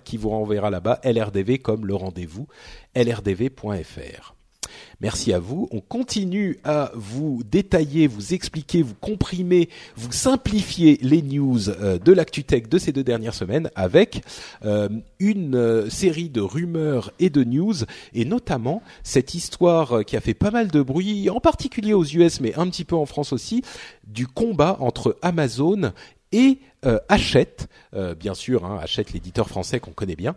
S1: qui vous renverra là-bas, lrdv comme le rendez-vous, lrdv.fr. Merci à vous. On continue à vous détailler, vous expliquer, vous comprimer, vous simplifier les news euh, de l'ActuTech de ces deux dernières semaines avec euh, une euh, série de rumeurs et de news et notamment cette histoire qui a fait pas mal de bruit, en particulier aux US mais un petit peu en France aussi, du combat entre Amazon et Hachette, bien sûr, hein, Hachette l'éditeur français qu'on connaît bien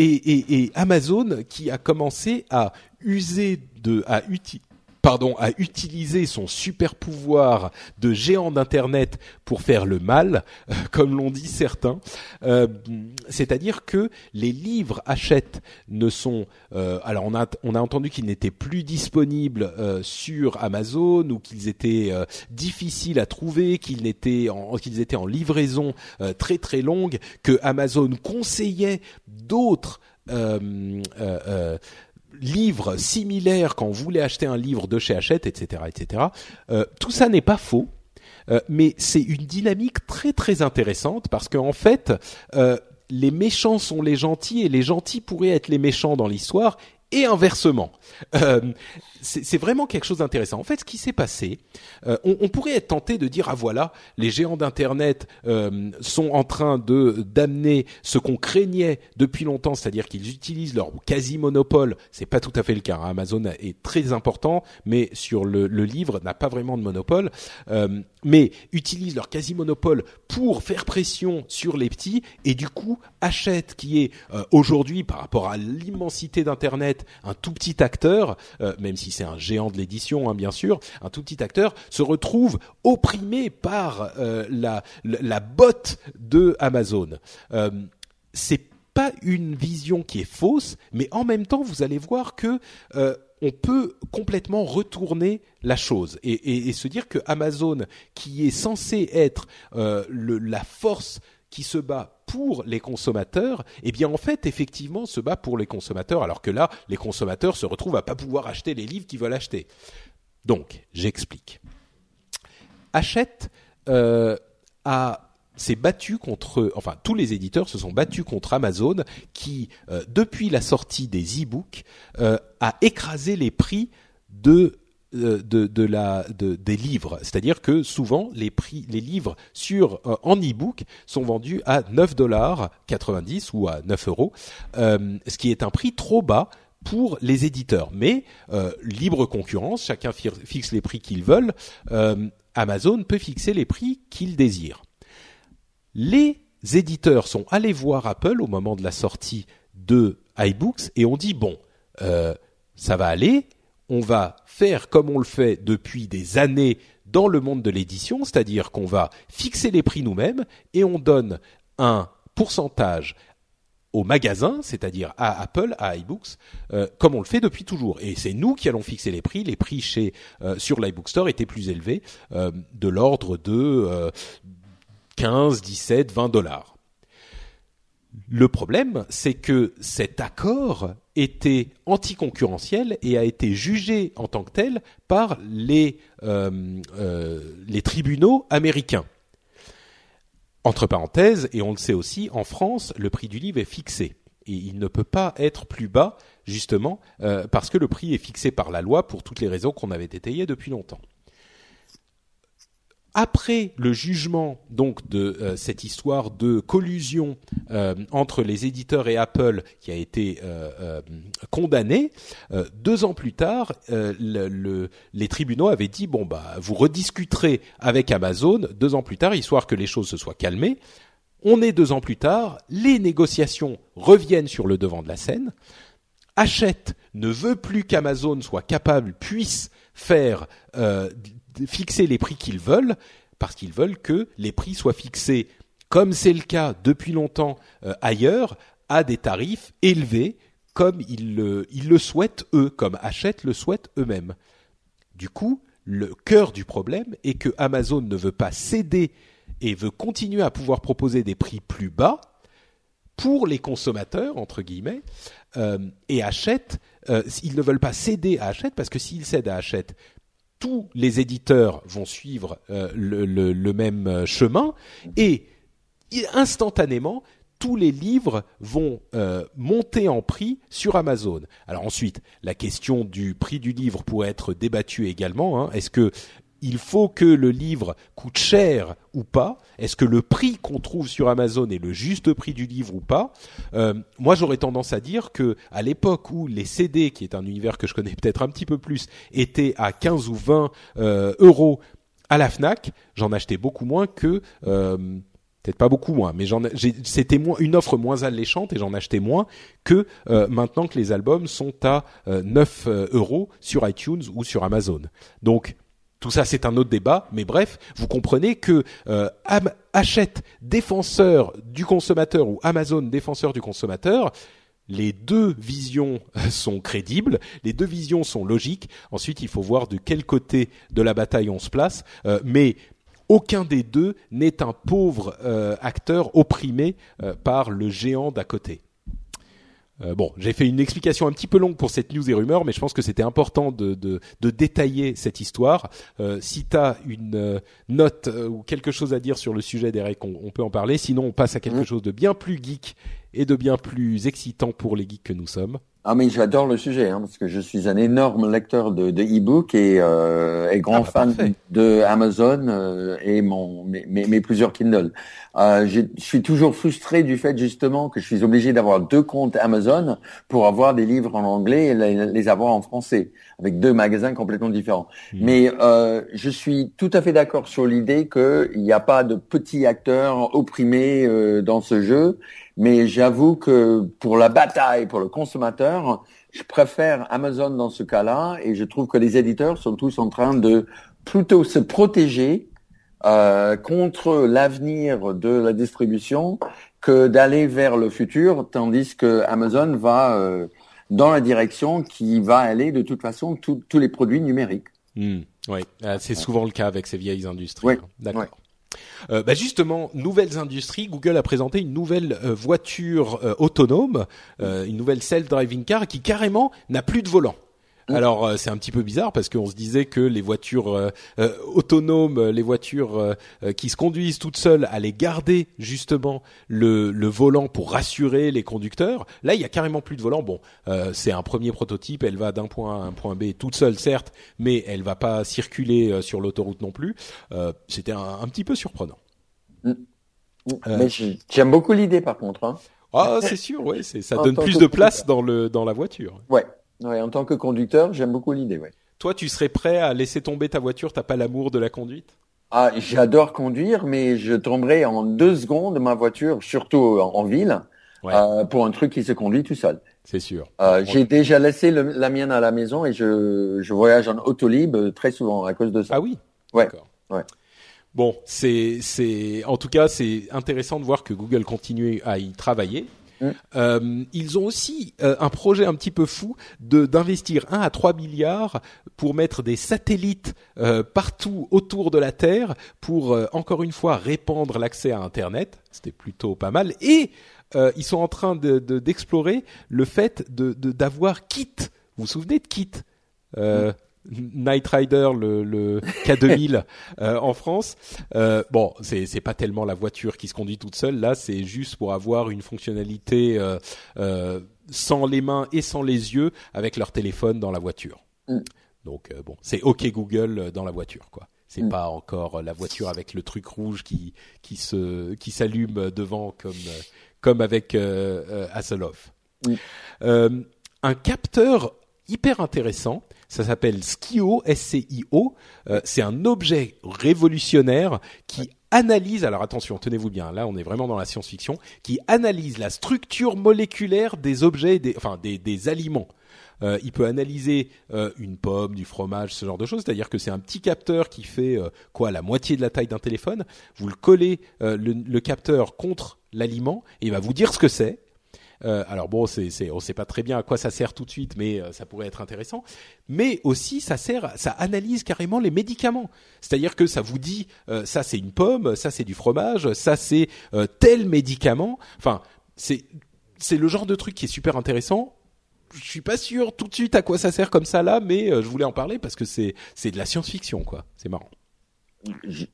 S1: et, Amazon qui a commencé à user de à utiliser pardon, à utiliser son super pouvoir de géant d'internet pour faire le mal, euh, comme l'ont dit certains. Euh, c'est-à-dire que les livres achètent ne sont, euh, alors on a on a entendu qu'ils n'étaient plus disponibles sur Amazon ou qu'ils étaient difficiles à trouver, qu'ils étaient en qu'ils étaient en livraison très très longue, que Amazon conseillait d'autres livres similaires quand on voulait acheter un livre de chez Hachette, etc., etc. Euh, tout ça n'est pas faux. Euh, mais c'est une dynamique très très intéressante parce qu'en fait, euh, les méchants sont les gentils et les gentils pourraient être les méchants dans l'histoire et inversement. Euh, c'est vraiment quelque chose d'intéressant. En fait, ce qui s'est passé, euh, on, on, pourrait être tenté de dire ah voilà, les géants d'internet euh, sont en train de d'amener ce qu'on craignait depuis longtemps, c'est-à-dire qu'ils utilisent leur quasi monopole. C'est pas tout à fait le cas. Hein. Amazon est très important, mais sur le, le livre n'a pas vraiment de monopole. Euh, mais utilisent leur quasi monopole pour faire pression sur les petits et du coup achètent qui est euh, aujourd'hui par rapport à l'immensité d'internet un tout petit acteur, euh, même si c'est un géant de l'édition, hein, bien sûr, un tout petit acteur se retrouve opprimé par euh, la, botte de Amazon. Euh, c'est pas une vision qui est fausse, mais en même temps, vous allez voir que on peut complètement retourner la chose et, se dire que Amazon, qui est censé être la force qui se bat pour les consommateurs, eh bien en fait effectivement se bat pour les consommateurs, alors que là les consommateurs se retrouvent à pas pouvoir acheter les livres qu'ils veulent acheter. Donc j'explique. Hachette euh, a s'est battu contre, enfin tous les éditeurs se sont battus contre Amazon qui, euh, depuis la sortie des e-books, euh, a écrasé les prix de de, de la de, des livres, c'est-à-dire que souvent les prix les livres sur euh, en e-book sont vendus à 9 dollars 90 ou à 9 euros, euh, ce qui est un prix trop bas pour les éditeurs. Mais libre concurrence, chacun fixe les prix qu'ils veulent. Amazon peut fixer les prix qu'il désire. Les éditeurs sont allés voir Apple au moment de la sortie de iBooks et ont dit bon, ça va aller, on va faire comme on le fait depuis des années dans le monde de l'édition, c'est-à-dire qu'on va fixer les prix nous-mêmes et on donne un pourcentage au magasin, c'est-à-dire à Apple, à iBooks, euh, comme on le fait depuis toujours. Et c'est nous qui allons fixer les prix. Les prix chez euh, sur l'iBook Store étaient plus élevés, euh, de l'ordre de 15, 17, 20 dollars. Le problème, c'est que cet accord était anticoncurrentiel et a été jugé en tant que tel par les, euh, euh, les tribunaux américains. Entre parenthèses, et on le sait aussi, en France, le prix du livre est fixé. Et il ne peut pas être plus bas, justement, euh, parce que le prix est fixé par la loi pour toutes les raisons qu'on avait détaillées depuis longtemps après le jugement donc de euh, cette histoire de collusion euh, entre les éditeurs et Apple qui a été euh, condamné, deux ans plus tard, les tribunaux avaient dit bon bah vous rediscuterez avec Amazon deux ans plus tard histoire que les choses se soient calmées. On est deux ans plus tard, les négociations reviennent sur le devant de la scène. Hachette ne veut plus qu'Amazon soit capable, puisse faire fixer les prix qu'ils veulent parce qu'ils veulent que les prix soient fixés comme c'est le cas depuis longtemps euh, ailleurs à des tarifs élevés comme ils le, souhaitent eux, comme Hachette le souhaitent eux-mêmes. Du coup, le cœur du problème est que Amazon ne veut pas céder et veut continuer à pouvoir proposer des prix plus bas pour les consommateurs entre guillemets euh, et Hachette, euh, ils ne veulent pas céder à Hachette parce que s'ils cèdent à Hachette, tous les éditeurs vont suivre euh, le, même euh, chemin et instantanément tous les livres vont euh, monter en prix sur Amazon. Alors ensuite, la question du prix du livre pourrait être débattue également. Hein. Est-ce que il faut que le livre coûte cher ou pas Est-ce que le prix qu'on trouve sur Amazon est le juste prix du livre ou pas euh, Moi, j'aurais tendance à dire que à l'époque où les CD, qui est un univers que je connais peut-être un petit peu plus, étaient à 15 ou 20 euh, euros à la Fnac, j'en achetais beaucoup moins que euh, peut-être pas beaucoup moins, mais c'était une offre moins alléchante et j'en achetais moins que maintenant que les albums sont à 9 euros sur iTunes ou sur Amazon. Donc tout ça, c'est un autre débat, mais bref, vous comprenez que euh, achète défenseur du consommateur ou Amazon défenseur du consommateur, les deux visions sont crédibles, les deux visions sont logiques. Ensuite, il faut voir de quel côté de la bataille on se place, euh, mais aucun des deux n'est un pauvre euh, acteur opprimé par le géant d'à côté. Euh, bon, j'ai fait une explication un petit peu longue pour cette news et rumeur, mais je pense que c'était important de, de, de, détailler cette histoire. Euh, si tu as une euh, note euh, ou quelque chose à dire sur le sujet, Derek, on, on peut en parler. Sinon, on passe à quelque mmh. chose de bien plus geek et de bien plus excitant pour les geeks que nous sommes.
S3: Ah mais j'adore le sujet hein, parce que je suis un énorme lecteur de, de e-book et, euh, et grand ah, bah, fan de Amazon euh, et mon mes, mes, plusieurs Kindle. Euh, je suis toujours frustré du fait justement que je suis obligé d'avoir deux comptes Amazon pour avoir des livres en anglais et les, avoir en français avec deux magasins complètement différents. Hmm. Mais euh, je suis tout à fait d'accord sur l'idée qu'il n'y a pas de petits acteurs opprimés euh, dans ce jeu mais j'avoue que pour la bataille, pour le consommateur, je préfère Amazon dans ce cas-là et je trouve que les éditeurs sont tous en train de plutôt se protéger euh, contre l'avenir de la distribution que d'aller vers le futur, tandis que Amazon va euh, dans la direction qui va aller de toute façon tous les produits numériques.
S1: Hmm, oui, euh, c'est souvent le cas avec ces vieilles industries. Oui, D'accord. Euh, bah justement, nouvelles industries. Google a présenté une nouvelle euh, voiture euh, autonome, une nouvelle self-driving car qui carrément n'a plus de volant. Alors euh, c'est un petit peu bizarre parce qu'on se disait que les voitures euh, euh, autonomes, les voitures qui se conduisent toutes seules, allaient garder justement le, le, volant pour rassurer les conducteurs. Là, il y a carrément plus de volant. Bon, c'est un premier prototype. Elle va d'un point à un point B toute seule, certes, mais elle va pas circuler sur l'autoroute non plus. C'était un, un, petit peu surprenant.
S3: Mm. mais j'aime beaucoup l'idée par contre. Hein.
S1: Ah, c'est sûr, ouais, ça *laughs* donne plus de place dans le dans la voiture.
S3: Ouais, Ouais, en tant que conducteur, j'aime beaucoup l'idée. Ouais.
S1: Toi, tu serais prêt à laisser tomber ta voiture T'as pas l'amour de la conduite?
S3: Ah, j'adore conduire, mais je tomberai en deux secondes ma voiture, surtout en, ville, euh, pour un truc qui se conduit tout seul.
S1: C'est sûr.
S3: Euh, J'ai déjà laissé la mienne à la maison et je, je voyage en auto libre très souvent à cause de ça.
S1: Ah oui?
S3: Ouais. Ouais.
S1: Bon, c'est c'est en tout cas c'est intéressant de voir que Google continue à y travailler Mm. Euh, ils ont aussi euh, un projet un petit peu fou de d'investir 1 à 3 milliards pour mettre des satellites euh, partout autour de la Terre pour encore une fois répandre l'accès à Internet. C'était plutôt pas mal. Et ils sont en train de d'explorer le fait de d'avoir Kit. Vous vous souvenez de Kit? Mm. Night Rider, le, le *laughs* K2000 euh, en France. Euh, bon, c'est c'est pas tellement la voiture qui se conduit toute seule. Là, c'est juste pour avoir une fonctionnalité euh, euh sans les mains et sans les yeux avec leur téléphone dans la voiture. Mm. Donc bon, c'est OK Google dans la voiture, quoi. C'est mm. pas encore la voiture avec le truc rouge qui qui se qui s'allume devant comme comme avec Hasselhoff. Mm. un capteur hyper intéressant ça s'appelle Skio, S-C-I-O. Euh, c'est un objet révolutionnaire qui analyse, alors attention, tenez-vous bien, là on est vraiment dans la science-fiction, qui analyse la structure moléculaire des objets, des, aliments. Euh, il peut analyser euh, une pomme, du fromage, ce genre de choses. C'est-à-dire que c'est un petit capteur qui fait quoi la moitié de la taille d'un téléphone. Vous le collez le, le, capteur contre l'aliment et il va vous dire ce que c'est. Euh, alors bon, c'est, c'est, on sait pas très bien à quoi ça sert tout de suite, mais euh, ça pourrait être intéressant. Mais aussi, ça sert, ça analyse carrément les médicaments. C'est-à-dire que ça vous dit, euh, ça c'est une pomme, ça c'est du fromage, ça c'est tel médicament. Enfin, c'est, c'est le genre de truc qui est super intéressant je suis pas sûr tout de suite à quoi ça sert comme ça là, mais je voulais en parler parce que c'est c'est de la science-fiction quoi. C'est marrant.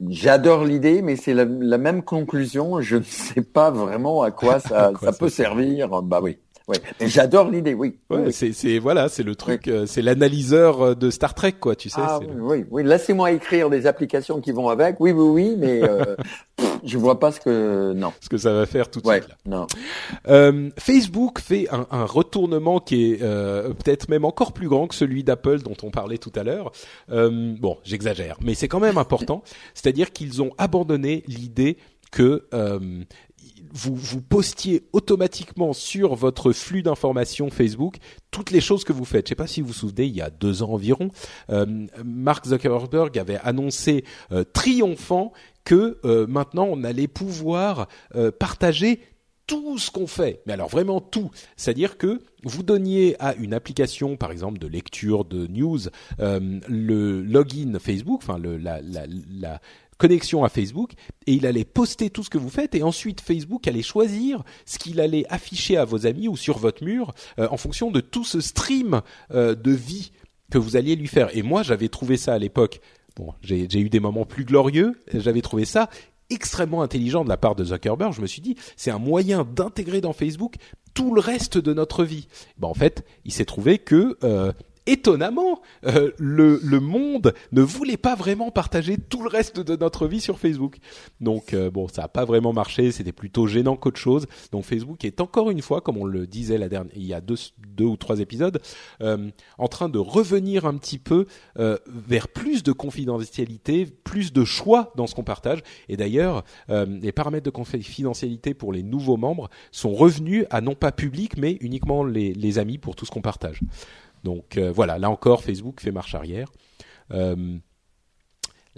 S3: J'adore l'idée, mais c'est la, même conclusion. Je ne sais pas vraiment à quoi *laughs* ça, ça peut servir. Bah oui. Ouais. J'adore l'idée, oui.
S1: Ouais, c'est c'est voilà, c'est le truc, euh, c'est l'analyseur euh, de Star Trek, quoi. Tu sais.
S3: Ah, oui, oui. Laissez-moi écrire des applications qui vont avec. Oui, oui, oui, mais euh, *laughs* je vois pas ce que non.
S1: Ce que ça va faire tout de
S3: ouais,
S1: suite. Là.
S3: Non.
S1: Euh, Facebook fait un, un retournement qui est euh, peut-être même encore plus grand que celui d'Apple dont on parlait tout à l'heure. Euh, bon, j'exagère, mais c'est quand même important. *laughs* C'est-à-dire qu'ils ont abandonné l'idée que vous, vous postiez automatiquement sur votre flux d'informations Facebook toutes les choses que vous faites. Je sais pas si vous vous souvenez, il y a deux ans environ, euh, Mark Zuckerberg avait annoncé euh, triomphant que euh, maintenant on allait pouvoir partager tout ce qu'on fait, mais alors vraiment tout. C'est-à-dire que vous donniez à une application, par exemple de lecture de news, le login Facebook, enfin le, la, la, la, connexion à Facebook et il allait poster tout ce que vous faites et ensuite Facebook allait choisir ce qu'il allait afficher à vos amis ou sur votre mur euh, en fonction de tout ce stream euh, de vie que vous alliez lui faire. Et moi, j'avais trouvé ça à l'époque. Bon, j'ai eu des moments plus glorieux. J'avais trouvé ça extrêmement intelligent de la part de Zuckerberg. Je me suis dit, c'est un moyen d'intégrer dans Facebook tout le reste de notre vie. Ben, en fait, il s'est trouvé que euh, étonnamment, euh, le, le, monde ne voulait pas vraiment partager tout le reste de notre vie sur Facebook. Donc euh, bon, ça n'a pas vraiment marché, c'était plutôt gênant qu'autre chose. Donc Facebook est encore une fois, comme on le disait la dernière, il y a deux, deux ou trois épisodes, euh, en train de revenir un petit peu vers plus de confidentialité, plus de choix dans ce qu'on partage. Et d'ailleurs, les paramètres de confidentialité pour les nouveaux membres sont revenus à non pas public, mais uniquement les, les amis pour tout ce qu'on partage. Donc euh, voilà, là encore, Facebook fait marche arrière. Euh,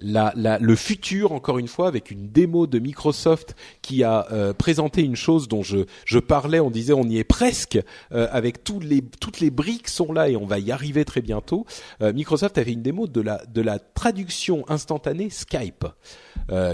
S1: le futur, encore une fois, avec une démo de Microsoft qui a euh, présenté une chose dont je, parlais, on disait on y est presque, avec tous les, toutes les briques sont là et on va y arriver très bientôt. Microsoft avait une démo de la, de la traduction instantanée Skype.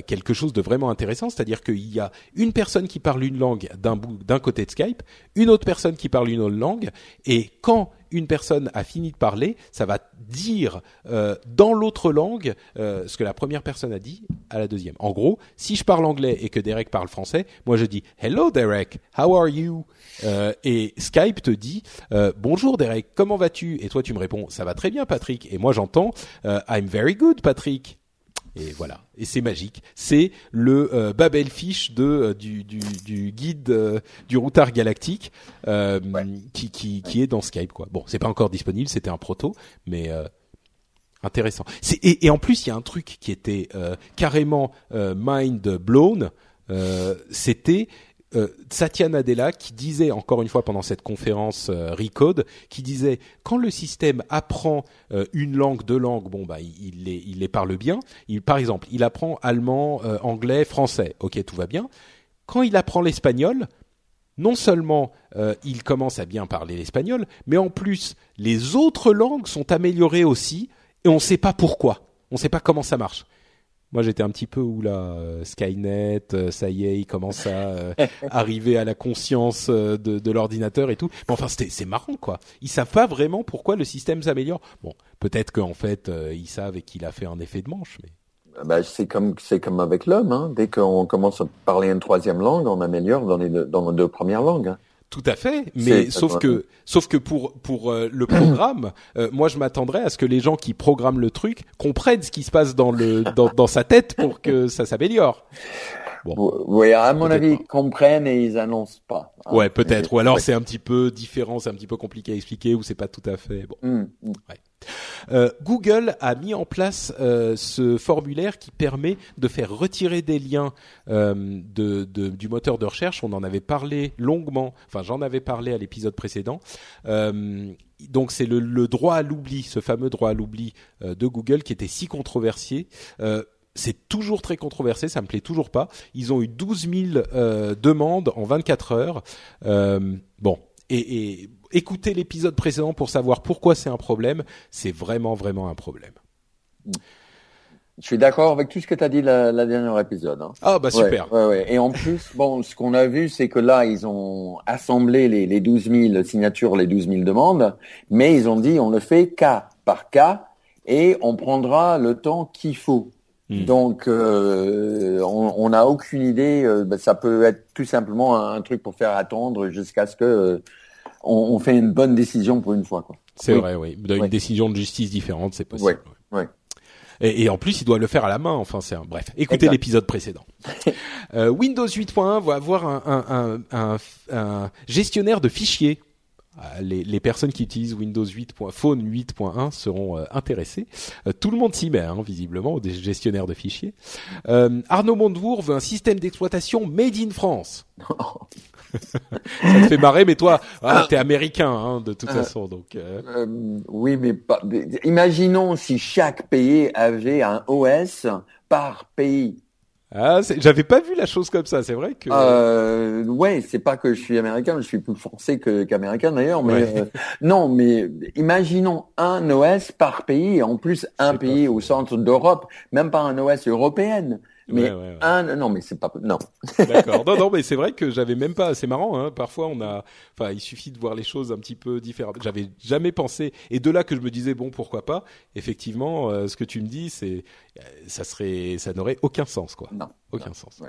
S1: quelque chose de vraiment intéressant, c'est-à-dire qu'il y a une personne qui parle une langue d'un d'un côté de Skype, une autre personne qui parle une autre langue, et quand une personne a fini de parler, ça va dire euh, dans l'autre langue euh, ce que la première personne a dit à la deuxième. En gros, si je parle anglais et que Derek parle français, moi je dis Hello Derek, how are you? Euh, Et Skype te dit Bonjour Derek, comment vas-tu? Et toi tu me réponds Ça va très bien Patrick. Et moi j'entends I'm very good Patrick. Et voilà, et c'est magique. C'est le euh, Babelfish de euh, du, du, du guide euh, du routard galactique euh, qui, qui qui est dans Skype quoi. Bon, c'est pas encore disponible, c'était un proto, mais euh, intéressant. C'est et, et en plus il y a un truc qui était euh, carrément euh, mind blown. Euh, c'était euh, Satya Nadella qui disait encore une fois pendant cette conférence euh, Recode, qui disait quand le système apprend euh, une langue, deux langues, bon bah il, les, parle bien. Par exemple, il apprend allemand, euh, anglais, français. Ok, tout va bien. Quand il apprend l'espagnol, non seulement il commence à bien parler l'espagnol, mais en plus les autres langues sont améliorées aussi, et on ne sait pas pourquoi. On ne sait pas comment ça marche. Moi, j'étais un petit peu où là, euh, Skynet, euh, ça y est, il commence à euh, *laughs* arriver à la conscience de, de l'ordinateur et tout. Mais enfin, c'est marrant, quoi. Ils savent pas vraiment pourquoi le système s'améliore. Bon, peut-être qu'en fait, ils savent et qu'il a fait un effet de manche, mais.
S3: Ben, c'est comme c'est comme avec l'homme. Hein. Dès qu'on commence à parler une troisième langue, on améliore dans les deux, dans nos deux premières langues.
S1: Tout à fait, mais sauf que sauf que pour pour euh, le programme, *coughs* euh, moi je m'attendrais à ce que les gens qui programment le truc comprennent ce qui se passe dans le dans, dans sa tête pour que ça s'améliore. Bon.
S3: Oui, à mon avis, ils comprennent et ils annoncent pas. hein.
S1: Ouais, peut-être. Ou alors
S3: Ouais.
S1: c'est un petit peu différent, c'est un petit peu compliqué à expliquer ou c'est pas tout à fait. Bon.
S3: Hum, hum.
S1: Euh, Google a mis en place euh, ce formulaire qui permet de faire retirer des liens euh, de, du moteur de recherche. On en avait parlé longuement, enfin j'en avais parlé à l'épisode précédent. Donc c'est le, droit à l'oubli, ce fameux droit à l'oubli de Google qui était si controversé. C'est toujours très controversé, ça me plaît toujours pas. Ils ont eu 12 000 euh, demandes en 24 heures. Bon, et écoutez l'épisode précédent pour savoir pourquoi c'est un problème. C'est vraiment, vraiment un problème.
S3: Je suis d'accord avec tout ce que tu as dit la, la dernière épisode. Hein.
S1: Ah bah super.
S3: Ouais, ouais, ouais. Et en plus, bon, ce qu'on a vu, c'est que là, ils ont assemblé les, les 12 000 signatures, les 12 000 demandes, mais ils ont dit on le fait cas par cas et on prendra le temps qu'il faut.
S1: Hmm.
S3: Donc, euh, on n'a aucune idée. euh, ben, ça peut être tout simplement un, un truc pour faire attendre jusqu'à ce que euh, on, on fait une bonne décision pour une fois. Quoi.
S1: C'est
S3: Oui.
S1: vrai, oui. Une décision de justice différente, c'est possible.
S3: Ouais, ouais.
S1: Et, et en plus, il doit le faire à la main. Enfin, c'est un... bref. Écoutez l'épisode précédent. *laughs* Euh, Windows 8.1 va avoir un, un, un, un, gestionnaire de fichiers. Euh, Les, les personnes qui utilisent Windows 8. Phone 8.1 seront euh, intéressées. Euh, tout le monde s'y met, hein, visiblement, des gestionnaires de fichiers. Euh, Arnaud Montebourg veut un système d'exploitation made in France. *laughs* *laughs* Ça te fait marrer, mais toi, ah, t'es américain, hein, de toute façon, donc. euh,
S3: Euh, oui, mais pas, imaginons si chaque pays avait un OS par pays.
S1: Ah, c'est- j'avais pas vu la chose comme ça. C'est vrai que.
S3: Euh, ouais, c'est pas que je suis américain, je suis plus français qu'américain d'ailleurs, mais
S1: Ouais.
S3: euh, non, mais imaginons un OS par pays, en plus un
S1: pas
S3: pays au centre d'Europe, même pas un OS européen, mais
S1: Ouais, ouais, ouais.
S3: un, non, mais c'est pas, non.
S1: D'accord. Non, non, *laughs* mais c'est vrai que j'avais même pas. C'est marrant. Hein, parfois, on a. Enfin, il suffit de voir les choses un petit peu différemment. J'avais jamais pensé. Et de là que je me disais bon, pourquoi pas. Effectivement, euh, ce que tu me dis, c'est euh, ça serait, ça n'aurait aucun sens, quoi.
S3: Non.
S1: Aucun
S3: Non.
S1: sens.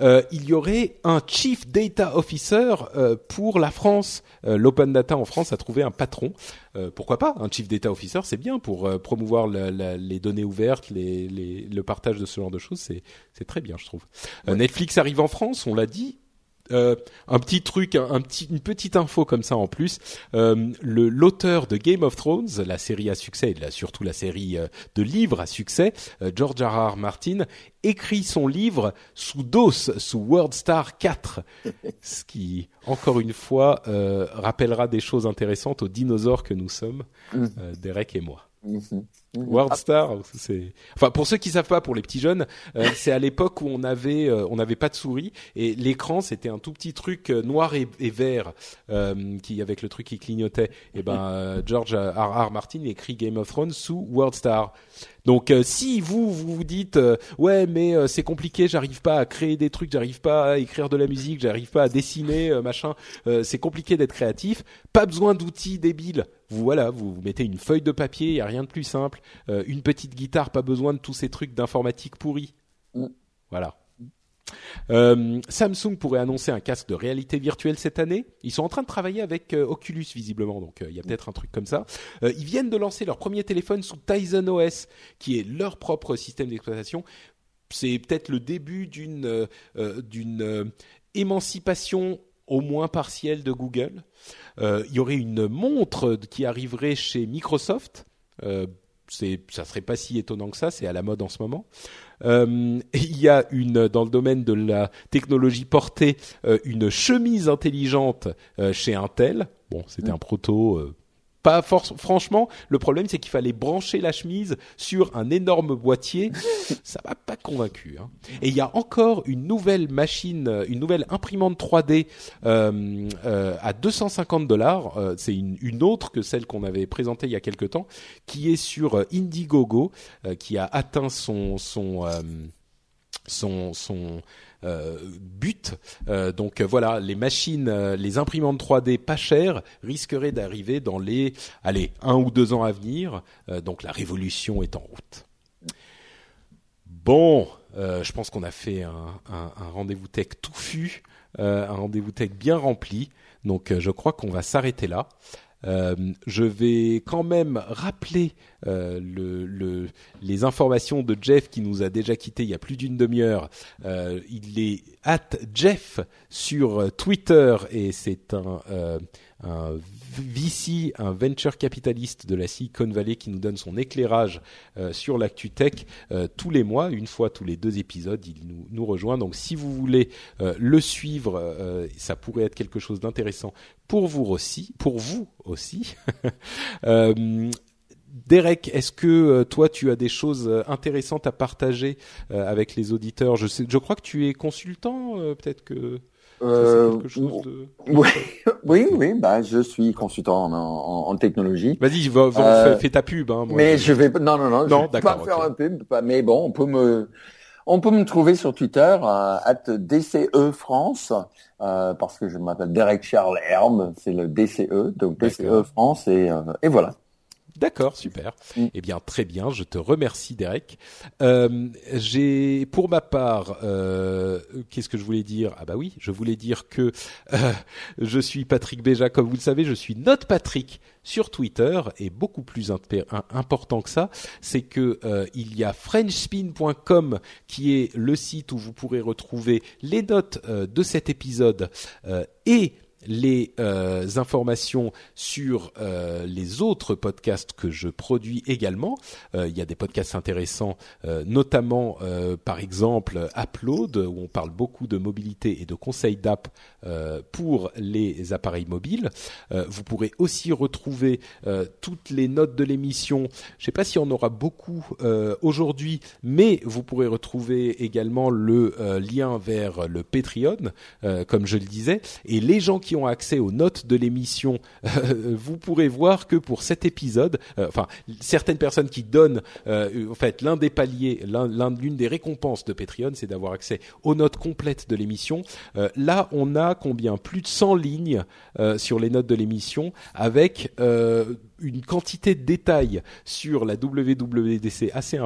S1: Euh, il y aurait un chief data officer euh, pour la France. L'open data en France a trouvé un patron. Euh, pourquoi pas? Un chief data officer, c'est bien pour euh, promouvoir la- la- les données ouvertes, les, les- le partage de ce genre de choses. C'est c'est très bien, je trouve. Euh, Netflix arrive en France, on l'a dit. Euh, un petit truc, un, un petit, une petite info comme ça en plus. Euh, le l'auteur de Game of Thrones, la série à succès, et là, surtout la série euh, de livres à succès, euh, George R. R. Martin, écrit son livre sous DOS, sous WordStar 4, ce qui, encore une fois, euh, rappellera des choses intéressantes aux dinosaures que nous sommes,
S3: Mm.
S1: euh, Derek et moi.
S3: Mhm.
S1: WordStar, c'est enfin pour ceux qui savent pas, pour les petits jeunes, euh, *laughs* c'est à l'époque où on avait euh, on n'avait pas de souris et l'écran c'était un tout petit truc euh, noir et, et vert euh, qui avec le truc qui clignotait. Et ben *laughs* euh, George R. R. Martin écrit Game of Thrones sous WordStar. Donc si vous vous vous dites ouais mais c'est compliqué, j'arrive pas à créer des trucs, j'arrive pas à écrire de la musique, j'arrive pas à dessiner machin, c'est compliqué d'être créatif, pas besoin d'outils débiles. Vous voilà, vous, mettez une feuille de papier, il y a rien de plus simple, une petite guitare, pas besoin de tous ces trucs d'informatique pourris. Mm. Voilà. Euh, Samsung pourrait annoncer un casque de réalité virtuelle cette année. Ils sont en train de travailler avec euh, Oculus visiblement, donc euh, il y a peut-être un truc comme ça. ils viennent de lancer leur premier téléphone sous Tizen OS, qui est leur propre système d'exploitation. C'est peut-être le début d'une d'une émancipation au moins partielle de Google. il y aurait une montre qui arriverait chez Microsoft. c'est ça serait pas si étonnant que ça, c'est à la mode en ce moment. Euh, *laughs* il y a une dans le domaine de la technologie portée euh, une chemise intelligente euh, chez Intel. Bon, c'était mm. un proto pas franchement, le problème c'est qu'il fallait brancher la chemise sur un énorme boîtier. *laughs* Ça m'a pas convaincu. Hein. Et il y a encore une nouvelle machine, une nouvelle imprimante 3D euh, euh, à 250 dollars. Euh, c'est une, une, autre que celle qu'on avait présentée il y a quelque temps, qui est sur Indiegogo, qui a atteint son son son, son but. Euh, donc euh, voilà, les machines, les imprimantes 3D pas chères risqueraient d'arriver dans les, allez, un ou deux ans à venir. donc la révolution est en route. Bon, je pense qu'on a fait un, rendez-vous tech touffu, un rendez-vous tech bien rempli. Donc je crois qu'on va s'arrêter là. Euh, je vais quand même rappeler euh, le, le, les informations de Jeff qui nous a déjà quitté il y a plus d'une demi-heure. Euh, il est at Jeff sur Twitter et c'est un VC, un venture capitaliste de la Silicon Valley qui nous donne son éclairage euh, sur l'actu tech euh, tous les mois, une fois tous les deux épisodes, il nous, rejoint. Donc si vous voulez euh, le suivre, ça pourrait être quelque chose d'intéressant pour vous aussi, pour vous aussi. *laughs* Derek, est-ce que toi tu as des choses intéressantes à partager avec les auditeurs? Je crois que tu es consultant, peut-être que.
S3: Euh, oui, *laughs* oui, oui, bah, je suis consultant en, en, en technologie.
S1: Vas-y, va, va, euh, fais, ta pub. Hein,
S3: mais je... vais, non, non, non, non je vais pas faire un pub, mais bon, on peut me, on peut me trouver sur Twitter euh, DCE France euh, parce que je m'appelle Derek Charles Herm, c'est le DCE, donc DCE France et, euh, et voilà.
S1: D'accord, super. Mm. Eh bien, très bien. Je te remercie, Derek. Euh, j'ai, pour ma part, euh, qu'est-ce que je voulais dire? Ah bah oui, je voulais dire que euh, je suis Patrick Béja, comme vous le savez, je suis Note Patrick sur Twitter et beaucoup plus important que ça, c'est que euh, il y a frenchspin.com qui est le site où vous pourrez retrouver les notes de cet épisode et les euh, informations sur euh, les autres podcasts que je produis également. Euh, il y a des podcasts intéressants, notamment par exemple Upload, où on parle beaucoup de mobilité et de conseils d'app pour les appareils mobiles. vous pourrez aussi retrouver toutes les notes de l'émission. Je ne sais pas si on aura beaucoup aujourd'hui, mais vous pourrez retrouver également le lien vers le Patreon, comme je le disais. Et les gens qui ont accès aux notes de l'émission, euh, vous pourrez voir que pour cet épisode, euh, enfin certaines personnes qui donnent, euh, en fait, l'un des paliers, l'une des récompenses de Patreon, c'est d'avoir accès aux notes complètes de l'émission. là, on a combien? Plus de 100 lignes sur les notes de l'émission, avec une quantité de détails sur la WWDC assez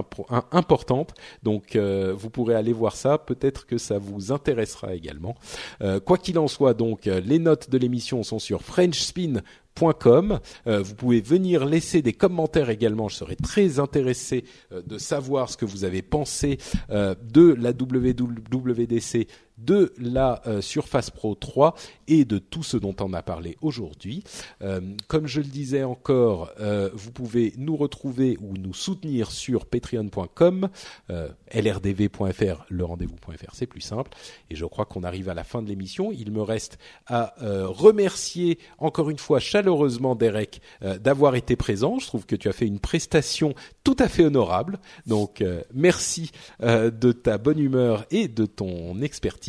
S1: importante. Donc euh, vous pourrez aller voir ça. Peut-être que ça vous intéressera également. Euh, quoi qu'il en soit, donc euh, les notes de l'émission sont sur FrenchSpin.com. vous pouvez venir laisser des commentaires également. Je serais très intéressé de savoir ce que vous avez pensé de la WWDC de la euh, Surface Pro 3 et de tout ce dont on a parlé aujourd'hui. Euh, comme je le disais encore, euh, vous pouvez nous retrouver ou nous soutenir sur patreon.com, lrdv.fr, le rendez-vous.fr, c'est plus simple. Et je crois qu'on arrive à la fin de l'émission. Il me reste à remercier encore une fois chaleureusement Derek d'avoir été présent. Je trouve que tu as fait une prestation tout à fait honorable. Donc merci de ta bonne humeur et de ton expertise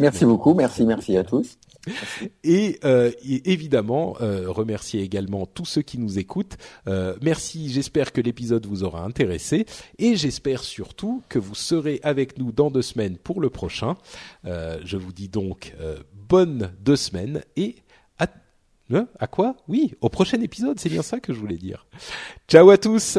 S3: Merci beaucoup, merci, merci à tous. *laughs*
S1: Et, euh, et évidemment, euh, remercier également tous ceux qui nous écoutent. Euh, merci, j'espère que l'épisode vous aura intéressé et j'espère surtout que vous serez avec nous dans deux semaines pour le prochain. Je vous dis donc bonne deux semaines et à, hein, à quoi? Oui, au prochain épisode, c'est bien ça que je voulais dire. Ciao à tous